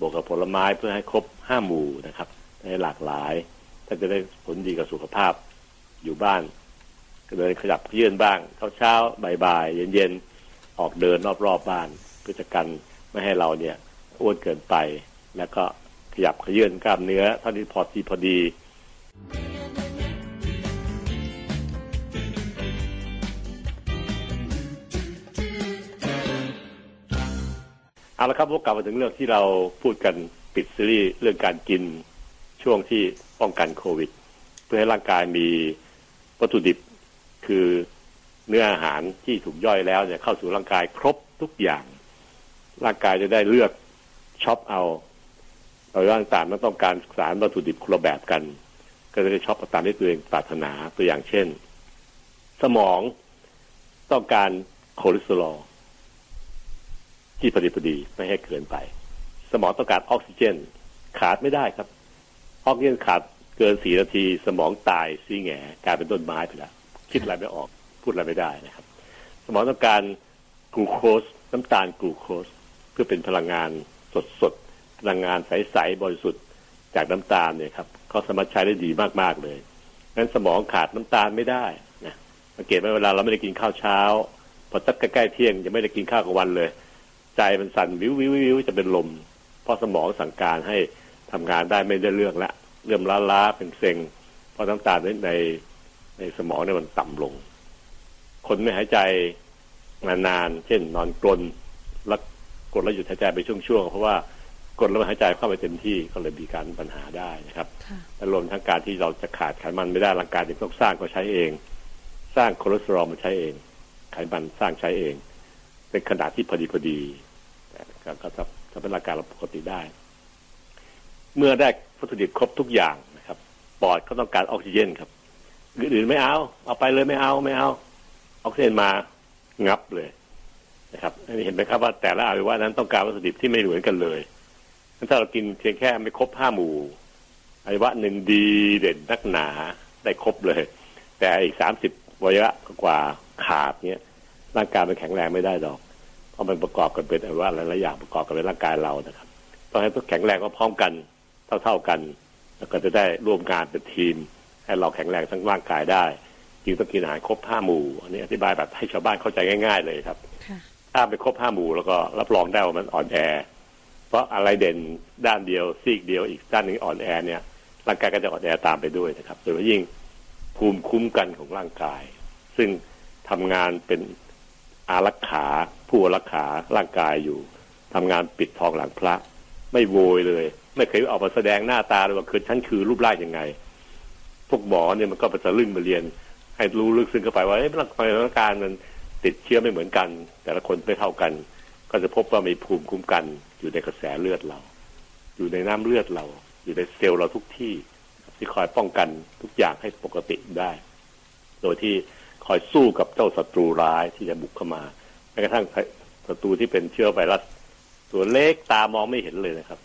B: บวกกับผลไม้เพื่อให้ครบห้าหมู่นะครับ ให้หลากหลาย ถ้าจะได้ผลดีกับสุขภาพอยู่บ้านก็เลยขยับเยื่นบ้างเช้าเช้าบ่ายๆเย็นๆออกเดินรอบๆบบ้าน เพื่อจะกันไม่ให้เราเนี่ยอ้วนเกินไป แล้วก็ขยับขยื่นกล้ามเนื้อเท่าที่พอดีพอดี เอาละครับพวกกลับมาถึงเรื่องที่เราพูดกันปิดซีรีส์เรื่องการกิน ช่วงที่ป้องกันโควิด เพื่อให้ร่างกายมีวัตถุดิบคือเนื้ออาหารที่ถูกย่อยแล้วเนี่ยเข้าสู่ร่างกายครบทุกอย่าง ร่างกายจะได้เลือกช็อปเอาเราร่างต่างต้องการสารวัตถุดิบคนละแบบกัน ก็จะได้ช็อปตามที่ตัวเองปรารถนาตัวอย่างเช่น สมองต้องการคอเลสเตอรอลที่พอดีพอดีไม่ให้เกินไป สมองต้องการออกซิเจน ขาดไม่ได้ครับ ออกซิเจนขาดเกินสี่นาทีสมองตายซี้แหงกลายเป็นต้นไม้ไปแล้วคิดอะไรไม่ออกพูดอะไรไม่ได้นะครับ สมองต้องการกลูโคสน้ำตาลกลูโคสเพื่อเป็นพลังงานสดสดพลังงานใสๆบริสุทธิ์จากน้ำตาลเนี่ยครับเขาสามารถใช้ได้ดีมากๆเลยงั้นสมองขาดน้ำตาลไม่ได้นะสังเกตไหมเวลาเราไม่ได้กินข้าวเช้าพอสักใกล้ๆเที่ยงยังไม่ได้กินข้าวกลางวันเลย ใจมันสั่นวิววิววิวจะเป็นลมเพราะสมองสั่งการให้ ทำงานได้ไม่ได้เรื่องละเริ่มล้าล้าเป็นเซ็งเพราะน้ำตาลในในสมองเนี่ยมันต่ำลง คนไม่หายใจนานๆเช่น นอนกลนแล้วกดแล้วหยุดหายใจไปช่วงๆเพราะว่ากดแล้วหายใจเข้าไปเต็มที่ก็เลยมีการปัญหาได้นะครับและรวมทั้งการที่เราจะขาดไขมันไม่ได้ร่างกายที่ต้องสร้างก็ใช้เอง สร้างคอเลสเตอรอลมาใช้เอง ไขมันสร้างใช้เอง เป็นขนาดที่พอดีพอดีก็ทำทำเป็นร่างกายเราปกติได้ เมื่อได้วัตถุดิบครบทุกอย่างนะครับปอดก็ต้องการออกซิเจนครับอื่นๆไม่เอา เอาไปเลยไม่เอาไม่เอาออกซิเจนมางับเลยนะครับอันนี้เห็นไหมครับว่าแต่ละอวัยวะนั้นต้องการวัตถุดิบที่ไม่เหมือนกันเลยถ้าเรากินเพียงแค่ไม่ครบห้าหมู่อวัยวะหนึ่งดีเด่นนักหนาได้ครบเลย แต่อีกสามสิบอวัยวะกว่าขาดเนี้ยร่างกายมันแข็งแรงไม่ได้ดอก เพราะมันประกอบกันเป็นอะไรว่าหลายๆอย่างประกอบกันเป็นร่างกายเรานะครับต้องให้ทุกแข็งแรงก็พร้อมกัน เท่าๆกัน แล้วก็จะได้ร่วมงานเป็นทีม ให้เราแข็งแรงทั้งร่างกายได้จึงต้องกินอาหารครบห้าหมู่อันนี้อธิบายแบบให้ชาวบ้านเข้าใจง่าย ๆ เลยครับถ้าไปครบห้าหมู่แล้วก็รับรองได้ว่ามันอ่อนแอ เพราะอะไรเด่นด้านเดียวซีกเดียวอีกด้านหนึ่งอ่อนแอเนี่ยร่างกายก็จะอ่อนแอตามไปด้วยนะครับ โดยเฉพาะยิ่งภูมิคุ้มกันของร่างกาย ซึ่งทำงานเป็นอารักขาผู้รักขาร่างกายอยู่ทำงานปิดทองหลังพระ ไม่โวยเลย ไม่เคยออกมาแสดงหน้าตาเลยว่าคือฉันคือรูปร่างยังไง พวกหมอเนี่ยมันก็ไปสะลึ่งมาเรียน ให้รู้ลึกซึ้งเข้าไปว่าเอ้ร่างกายมันติดเชื้อไม่เหมือนกัน แต่ละคนไม่เท่ากัน ก็จะพบว่ามีภูมิคุ้มกันอยู่ในกระแสเลือดเรา อยู่ในน้ำเลือดเรา อยู่ในเซลล์เราทุกที่ ที่คอยป้องกันทุกอย่างให้ปกติได้ โดยที่คอยสู้กับเจ้าศัตรูร้ายที่จะบุกเข้ามาแม้กระทั่งศัตรูที่เป็นเชื้อไวรัส ตัวเล็กตามองไม่เห็นเลยนะครับ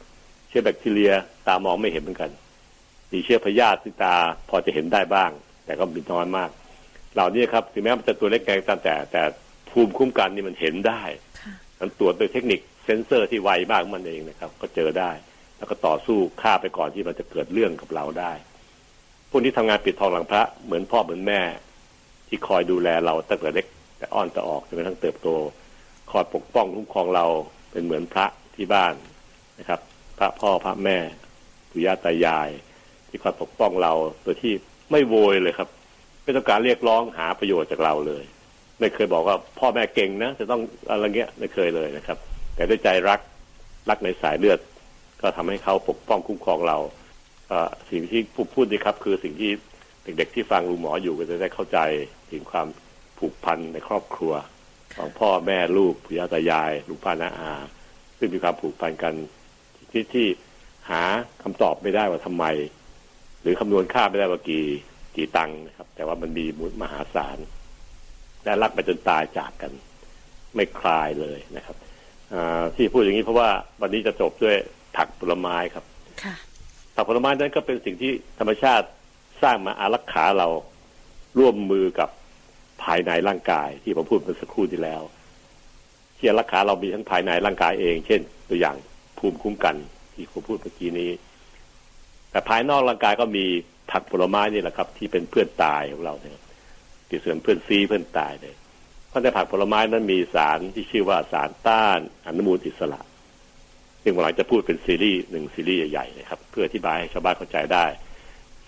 B: ชื้อแบคทีเรียตามองไม่เห็นเหมือนกัน มีเชื้อพยาธิที่ตาพอจะเห็นได้บ้าง แต่ก็มีน้อยมาก เหล่านี้ครับถึงแม้มันจะตัวเล็กแกงตามแต่ แต่ภูมิคุ้มกันนี่มันเห็นได้มันตรวจโดยเทคนิคเซนเซอร์ที่ไวมากมันเองนะครับ ก็เจอได้ แล้วก็ต่อสู้ฆ่าไปก่อนที่มันจะเกิดเรื่องกับเราได้ พวกนี้ทำงานปิดทองหลังพระเหมือนพ่อเหมือนแม่ ที่คอยดูแลเราตั้งแต่เล็กแต่อ้อนแต่ออกจนกระทั่งเติบโต คอยปกป้องคุ้มครองเราเป็นเหมือนพระที่บ้านนะครับ พระพ่อพระแม่ปู่ย่าตายาย ที่คอยปกป้องเราโดยที่ไม่โวยเลยครับ ไม่ต้องการเรียกร้องหาประโยชน์จากเราเลย ไม่เคยบอกว่าพ่อแม่เก่งนะ จะต้องอะไรเงี้ยไม่เคยเลยนะครับ แต่ด้วยใจรักรักในสายเลือด ก็ทำให้เขาปกป้องคุ้มครองเราสิ่งที่พูดพูดนี่ครับ คือสิ่งที่เด็กๆที่ฟังลุงหมออยู่ก็จะได้เข้าใจถึงความผูกพันในครอบครัวของพ่อแม่ลูกปู่ย่าตายายลุงป้าน้าอาซึ่งมีความผูกพันกัน ที่ที่หาคำตอบไม่ได้ว่าทำไม หรือคำนวณค่าไม่ได้ว่ากี่กี่ตังค์นะครับ แต่ว่ามันมีมูลมหาศาลและรักไปจนตายจากกัน ไม่คลายเลยนะครับที่พูดอย่างนี้เพราะว่าวันนี้จะจบด้วยผักผลไม้ครับผักผลไม้นั้นก็เป็นสิ่งที่ธรรมชาติสร้างมาอารักขาเราร่วมมือกับภายในร่างกาย ที่ผมพูดเมื่อสักครู่ที่แล้วที่อารักขาเรามีทั้งภายในร่างกายเอง เช่น ตัวอย่าง ภูมิคุ้มกัน ที่ผมพูดเมื่อกี้นี้ แต่ภายนอกร่างกายก็มีผักผลไม้นี่แหละครับ ที่เป็นเพื่อนตายของเราเนี่ยที่ส่วนเพื่อนซีเพื่อนตายเลยเพราะในผักผลไม้นั้นมีสารที่ชื่อว่าสารต้านอนุมูลอิสระซึ่งหลังจะพูดเป็นซีรีส์หนึ่งซีรีส์ใหญ่ๆนะครับ เพื่ออธิบายให้ชาวบ้านเข้าใจได้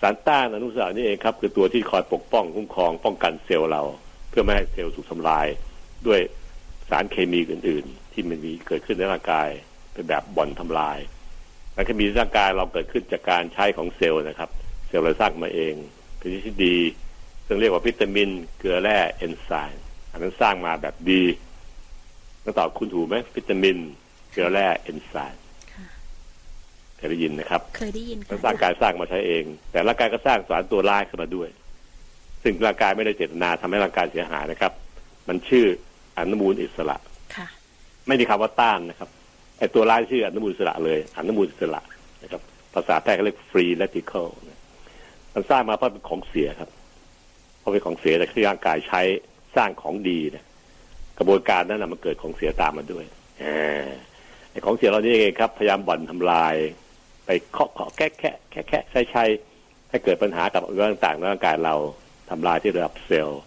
B: สารต้านอนุมูลอิสระนี่เองครับ คือตัวที่คอยปกป้องคุ้มครองป้องกันเซลล์เรา เพื่อไม่ให้เซลล์ถูกทำลายด้วยสารเคมีอื่น ๆ ที่มันมีเกิดขึ้นในร่างกาย เป็นแบบบ่อนทำลายสารเคมีในร่างกายเราเกิดขึ้นจากการใช้ของเซลล์นะครับ เซลล์เราสร้างมาเองเป็นที่ดีซึ่งเรียกว่าวิตามิน เกลือแร่เอนไซม์อันนั้นสร้างมาแบบดีต้องตอบคุณถูกไหมวิตามิน เกลือแร่เอนไซม์เคยได้ยินนะครับ
C: เคยได้ยิน
B: ค่ะร่างกายสร้างมาใช้เอง แต่ร่างกายก็สร้างสารตัวร้ายขึ้นมาด้วย ซึ่งร่างกายไม่ได้เจตนาทำให้ร่างกายเสียหายนะครับ มันชื่ออนุมูลอิสระ
C: ค่ะ
B: ไม่มีคำว่าต้านนะครับ ไอ้ตัวร้ายชื่ออนุมูลอิสระเลยอนุมูลอิสระนะครับภาษาแพทย์เขาเรียก free radical มันสร้างมาเพราะเป็นของเสียครับเพราะเป็นของเสียแต่ที่ร่างกายใช้สร้างของดีเนี่ยกระบวนการนั้นนะมันเกิดของเสียตามมาด้วยไอ้ของเสียเรานี่เองครับ พยายามบ่อนทำลาย ไปเคาะเคาะแค่แค่แค่แค่ใช้ใช้ให้เกิดปัญหากับอวัยวะต่างๆในร่างกายเราทำลายที่ระดับเซลล์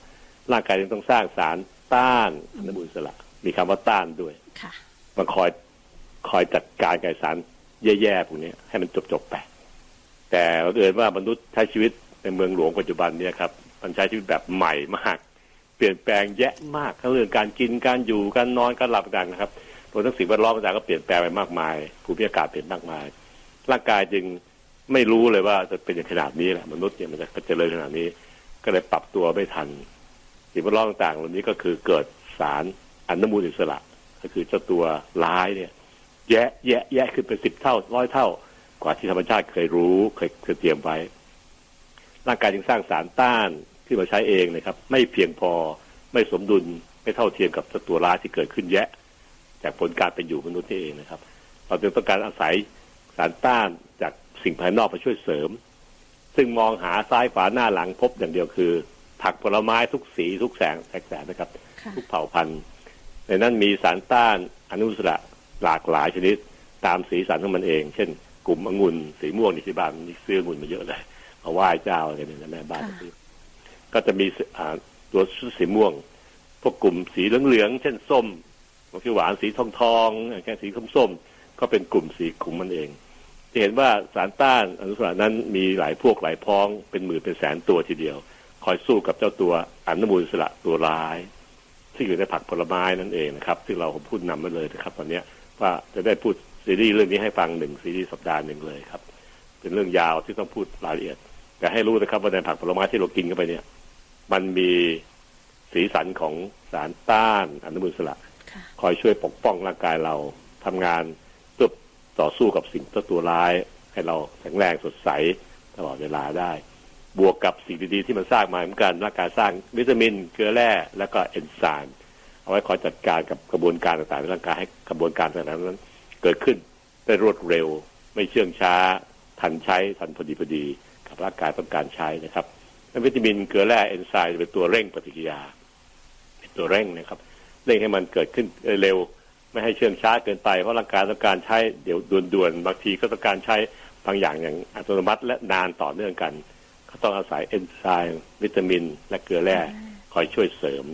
B: ร่างกายจึงต้องสร้างสารต้านอนุมูลอิสระ มีคำว่าต้านด้วยมันคอย คอยจัดการกับสารแย่ๆพวกนี้ให้มันจบๆไป แต่เราเอินว่ามนุษย์ใช้ชีวิตในเมืองหลวงปัจจุบันเนี่ยครับมันใช้ชีวิตแบบใหม่มาก เปลี่ยนแปลงแยะมากทั้งเรื่องการกินการอยู่การนอนการหลับต่างนะครับรวมทั้งสิ่งแวดล้อมต่างก็เปลี่ยนแปลงไปมากมายภูมิอากาศเปลี่ยนมากมาย ร่างกายจึงไม่รู้เลยว่าจะเป็นอย่างขนาดนี้แหละมนุษย์เนี่ยมันจะเจริญขนาดนี้ ก็เลยปรับตัวไม่ทัน สิ่งแวดล้อมต่างๆเหล่านี้ก็คือเกิดสารอนุมูลอิสระ ก็คือเจ้าตัวร้ายเนี่ย แยะแยะแยะขึ้นเป็นสิบเท่าร้อยเท่า กว่าที่ธรรมชาติเคยรู้เคยเคยเตรียมไว้ ร่างกายจึงสร้างสารต้านที่มาใช้เองนะครับ ไม่เพียงพอไม่สมดุลไม่เท่าเทียมกับตัวร้ายที่เกิดขึ้นแยะ จากผลการเป็นอยู่มนุษย์นี่เองนะครับ เราจึงต้องการอาศัยสารต้านจากสิ่งภายนอกมาช่วยเสริม ซึ่งมองหาซ้ายขวาหน้าหลังพบอย่างเดียวคือ ผักผลไม้ทุกสีทุกแสงแสงนะครับ ทุกเผ่าพันธุ์ ในนั้นมีสารต้านอนุสระ หลากหลายชนิดตามสีสันของมันเอง เช่น กลุ่มองุ่นสีม่วงนี่ที่บ้านมีเสื้อองุ่นมาเยอะเลยมาไหว้เจ้าอะไรเนี่ยแม่บ้านก็จะมีตัวสีม่วง พวกกลุ่มสีเหลืองๆเช่นส้มบางทีหวานสีทองทองแค่สีส้มๆก็เป็นกลุ่มสีกลุ่มมันเองจะเห็นว่าสารต้านอนุสระนั้นมีหลายพวกหลายพ้องเป็นหมื่นเป็นแสนตัวทีเดียว คอยสู้กับเจ้าตัวอนุมูลสระตัวร้าย ที่อยู่ในผักผลไม้นั่นเองนะครับ ที่เราพูดนำมาเลยนะครับ ตอนนี้เพรา ว่าจะได้พูดซีรีส์เรื่องนี้ให้ฟังหนึ่งซีรีส์สัปดาห์หนึ่งเลยครับ เป็นเรื่องยาวที่ต้องพูดรายละเอียด แต่ให้รู้นะครับว่าในผักผลไม้ที่เรากินเข้าไปเนี่ย มันมีสีสันของสารต้านอนุมูลอิสระ
C: ค่ะ
B: คอยช่วยปกป้องร่างกายเราทำงานเพื่อต่อสู้กับสิ่งตัวร้าย ให้เราแข็งแรงสดใสตลอดเวลาได้ บวกกับสิ่งดีๆที่มันสร้างมาเหมือนกันร่างกายสร้างวิตามิน เกลือแร่แล้วก็เอนไซม์ เอาไว้คอยจัดการกับกระบวนการต่างๆในร่างกายให้กระบวนการต่างๆนั้น เกิดขึ้นได้รวดเร็ว ไม่เชื่องช้า ทันใช้ทันพอดีพอดีกับร่างกายต้องการใช้นะครับวิตามินเกลือแร่เอนไซม์เป็นตัวเร่งปฏิกิริยา เป็นตัวเร่งนะครับ เร่งให้มันเกิดขึ้นเร็ว ไม่ให้เชื่องช้าเกินไปเพราะร่างกายต้องการใช้เดี๋ยวด่วนๆบางทีก็ต้องการใช้บางอย่างอย่างอัตโนมัติและนานต่อเนื่องกัน ก็ต้องอาศัยเอนไซม์วิตามิน และเกลือแร่คอยช่วยเสริม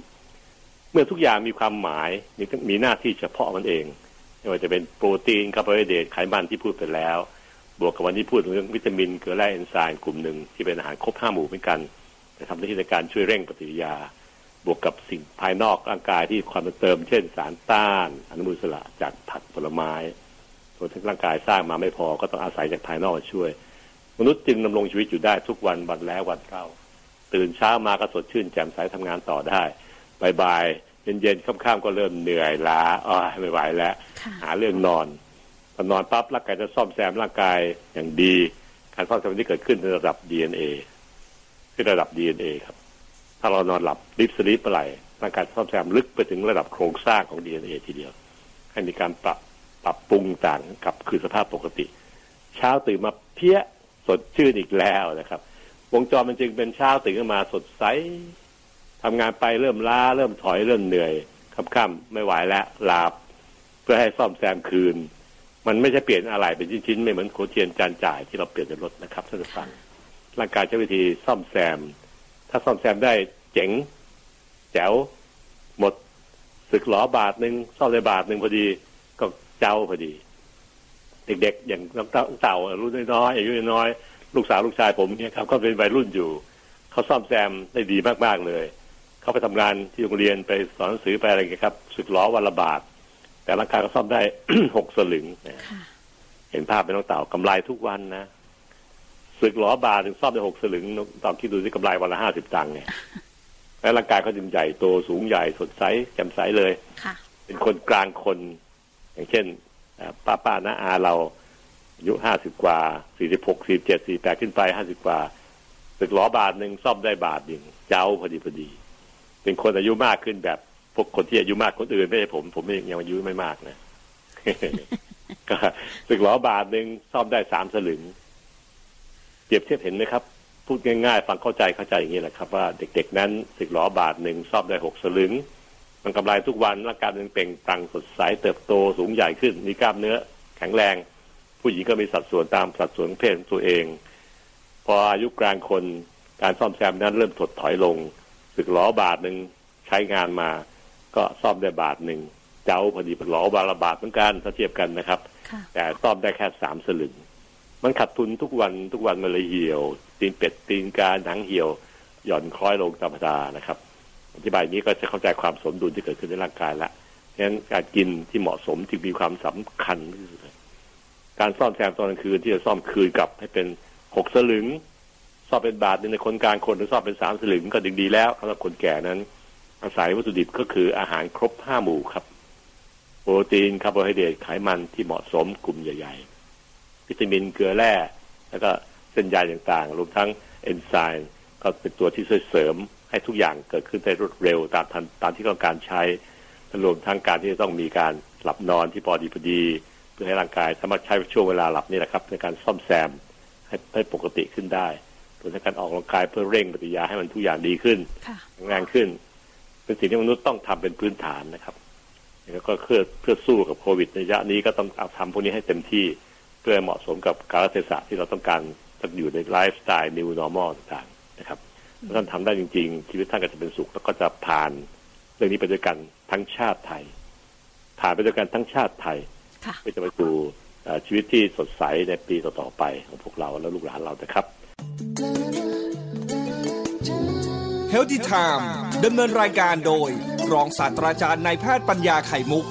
B: เมื่อทุกอย่างมีความหมายมีมีหน้าที่เฉพาะมันเองไม่ว่าจะเป็นโปรตีนคาร์โบไฮเดรตไขมันที่พูดไปแล้ว บวกกับวันนี้พูดถึงเรื่องวิตามินเกลือแร่เอนไซม์กลุ่มหนึ่งที่เป็นอาหารครบห้าหมู่เหมือนกันจะทำหน้าที่ในการช่วยเร่งปฏิกิริยา บวกกับสิ่งภายนอกร่างกายที่ความเติม เช่นสารต้าน อนุมูลอิสระจากผักผลไม้ส่วนที่ร่างกายสร้างมาไม่พอก็ต้องอาศัยจากภายนอกมาช่วย มนุษย์จึงดำรงชีวิตอยู่ได้ทุกวันวันแล้ววันเล่าตื่นเช้ามาก็สดชื่นแจ่มใสทำงานต่อได้ บ่ายๆเย็นๆค่ำๆก็เริ่มเหนื่อยล้าอ้อยไม่ไหวแล้ว
C: ค่ะ
B: หาเรื่องนอนพอนอนปั๊บร่างกายจะซ่อมแซมร่างกายอย่างดี การซ่อมแซมที่เกิดขึ้นในระดับ DNA ที่ระดับ DNA ครับ ถ้าเรานอนหลับดิฟสลีปเมื่อไหร่ร่างกายซ่อมแซมลึกไปถึงระดับโครงสร้างของ DNA ทีเดียว ให้มีการปรับปรับปรุงต่างกลับคืนสภาพปกติ เช้าตื่นมาเพี้ยสดชื่นอีกแล้วนะครับ วงจรมันจึงเป็นเช้าตื่นขึ้นมาสดใส ทำงานไปเริ่มล้าเริ่มถอยเริ่มเหนื่อยค่ำๆไม่ไหวแล้วลาบเพื่อให้ซ่อมแซมคืน มันไม่ใช่เปลี่ยนอะไรเป็นชิ้นๆไม่เหมือนโคเทียนจานจ่ายที่เราเปลี่ยนในรถนะครับท่านผู้ฟังร่างกายใช้วิธีซ่อมแซม ถ้าซ่อมแซมได้เจ๋ง แจ๋วหมดสึกหลอบาทหนึ่งซ่อมได้บาทหนึ่งพอดีก็เจ้าพอดี เด็ก ๆ อย่างน้องเต่ารุ่นน้อยอายุน้อยลูกสาวลูกชายผมเนี่ยครับก็เป็นวัยรุ่นอยู่เขาซ่อมแซมได้ดีมากๆเลย เขาไปทำงานที่โรงเรียนไปสอนหนังสือไปอะไรอย่างเงี้ยครับสึกล้อวันละบาท แต่ร่างกายก็ซ่อมได้หกสลึงนะ
C: ค่ะ
B: เห็นภาพเป็นน้องเต่ากำไรทุกวันนะสึกล้อบาทถึงซ่อมได้หกสลึงน้องเต่าคิดดูสิกำไรวันละห้าสิบตังค์เนี่ยแล้วร่างกายเขาจึงใหญ่โตสูงใหญ่สดใสแจ่มใสเลย
C: ค่ะ
B: เป็นคนกลางคน อย่างเช่นเอ่อป้าป้าน้าอาเราอายุห้าสิบกว่าสี่สิบหกสี่เจ็ดสี่แปดขึ้นไปห้าสิบกว่าสึกล้อบาทหนึ่งซ่อมได้บาทหนึ่งเจ้าพอดีพอดี เป็นคนอายุมากขึ้นแบบพวกคนที่อายุมากคนอื่นไม่ใช่ผม ผมยังอายุไม่มากนะก็สึกล้อบาทหนึ่งซ่อมได้สามสลึงเปรียบเทียบเห็นไหมครับ พูดง่ายๆ ฟังเข้าใจเข้าใจอย่างนี้แหละครับ ว่าเด็ก ๆ นั้นสึกล้อบาทหนึ่งซ่อมได้หกสลึง มันกำไรทุกวันร่างกายมันเปล่งปลั่งสดใสเติบโตสูงใหญ่ขึ้น มีกล้ามเนื้อ แข็งแรง ผู้หญิงก็มีสัดส่วนตามสัดส่วนของเพศของตัวเอง พออายุกลางคนการซ่อมแซมนั้นเริ่มถดถอยลง สึกล้อบาทหนึ่งใช้งานมา ก็ซ่อมได้บาทหนึ่งเจ้าพอดีเป็นล้อบาทละบาทเหมือนกันถ้าเทียบกันนะครับ
C: ค่ะ
B: แต่ซ่อมได้แค่สามสลึงมันขาดทุนทุกวันทุกวันมันเลยเหี่ยว ตีนเป็ดตีนกาหนังเหี่ยว หย่อนคล้อยลงธรรมดานะครับอธิบายอย่างนี้ก็จะเข้าใจความสมดุลที่เกิดขึ้นในร่างกายละฉะนั้นการกินที่เหมาะสมจึงมีความสำคัญที่สุดเลยการซ่อมแซมตอนกลางคืนที่จะซ่อมคืนกลับให้เป็นหกสลึง ซ่อมเป็นบาทหนึ่งในคนกลางคนหรือซ่อมเป็นสามสลึงก็ดึงดีแล้วสำหรับคนแก่นั้น อาศัยวัตถุดิบก็คืออาหารครบห้าหมู่ครับ โปรตีนคาร์โบไฮเดรตไขมันที่เหมาะสมกลุ่มใหญ่ๆวิตามินเกลือแร่แล้วก็เส้นใยต่างๆรวมทั้งเอนไซม์ก็เป็นตัวที่ช่วยเสริมให้ทุกอย่างเกิดขึ้นได้รวดเร็วตามทันตามที่ต้องการใช้รวมทั้งการที่จะต้องมีการหลับนอนที่พอดีพอดี เพื่อให้ร่างกายสามารถใช้ช่วงเวลาหลับนี่แหละครับ ในการซ่อมแซมให้ให้ปกติขึ้นได้ รวมทั้งการออกกำลังกายเพื่อเร่งปฏิกิริยาให้มันทุกอย่างดีขึ้น
C: ค่ะ
B: แข็งแรงขึ้น เป็นสิ่งที่มนุษย์ต้องทำเป็นพื้นฐานนะครับแล้วก็เพื่อเพื่อสู้กับโควิดในระยะนี้ก็ต้องเอาทำพวกนี้ให้เต็มที่เพื่อเหมาะสมกับกาลเทศะที่เราต้องการต้องอยู่ในไลฟ์สไตล์ new normal ต่างๆนะครับถ้าท่านทำได้จริง ๆ ชีวิตท่านก็จะเป็นสุข แล้วก็จะผ่านเรื่องนี้ไปด้วยกันทั้งชาติไทย ผ่านไปด้วยกันทั้งชาติไทย
C: ค่ะ
B: เพื่อจะไปสู่เอ่อชีวิตที่สดใสในปีต่อๆไปของพวกเราและลูกหลานเรานะครับ
A: เฮลติไทม์ดำเนินรายการโดย รองศาสตราจารย์นายแพทย์ปัญญาไข่มุก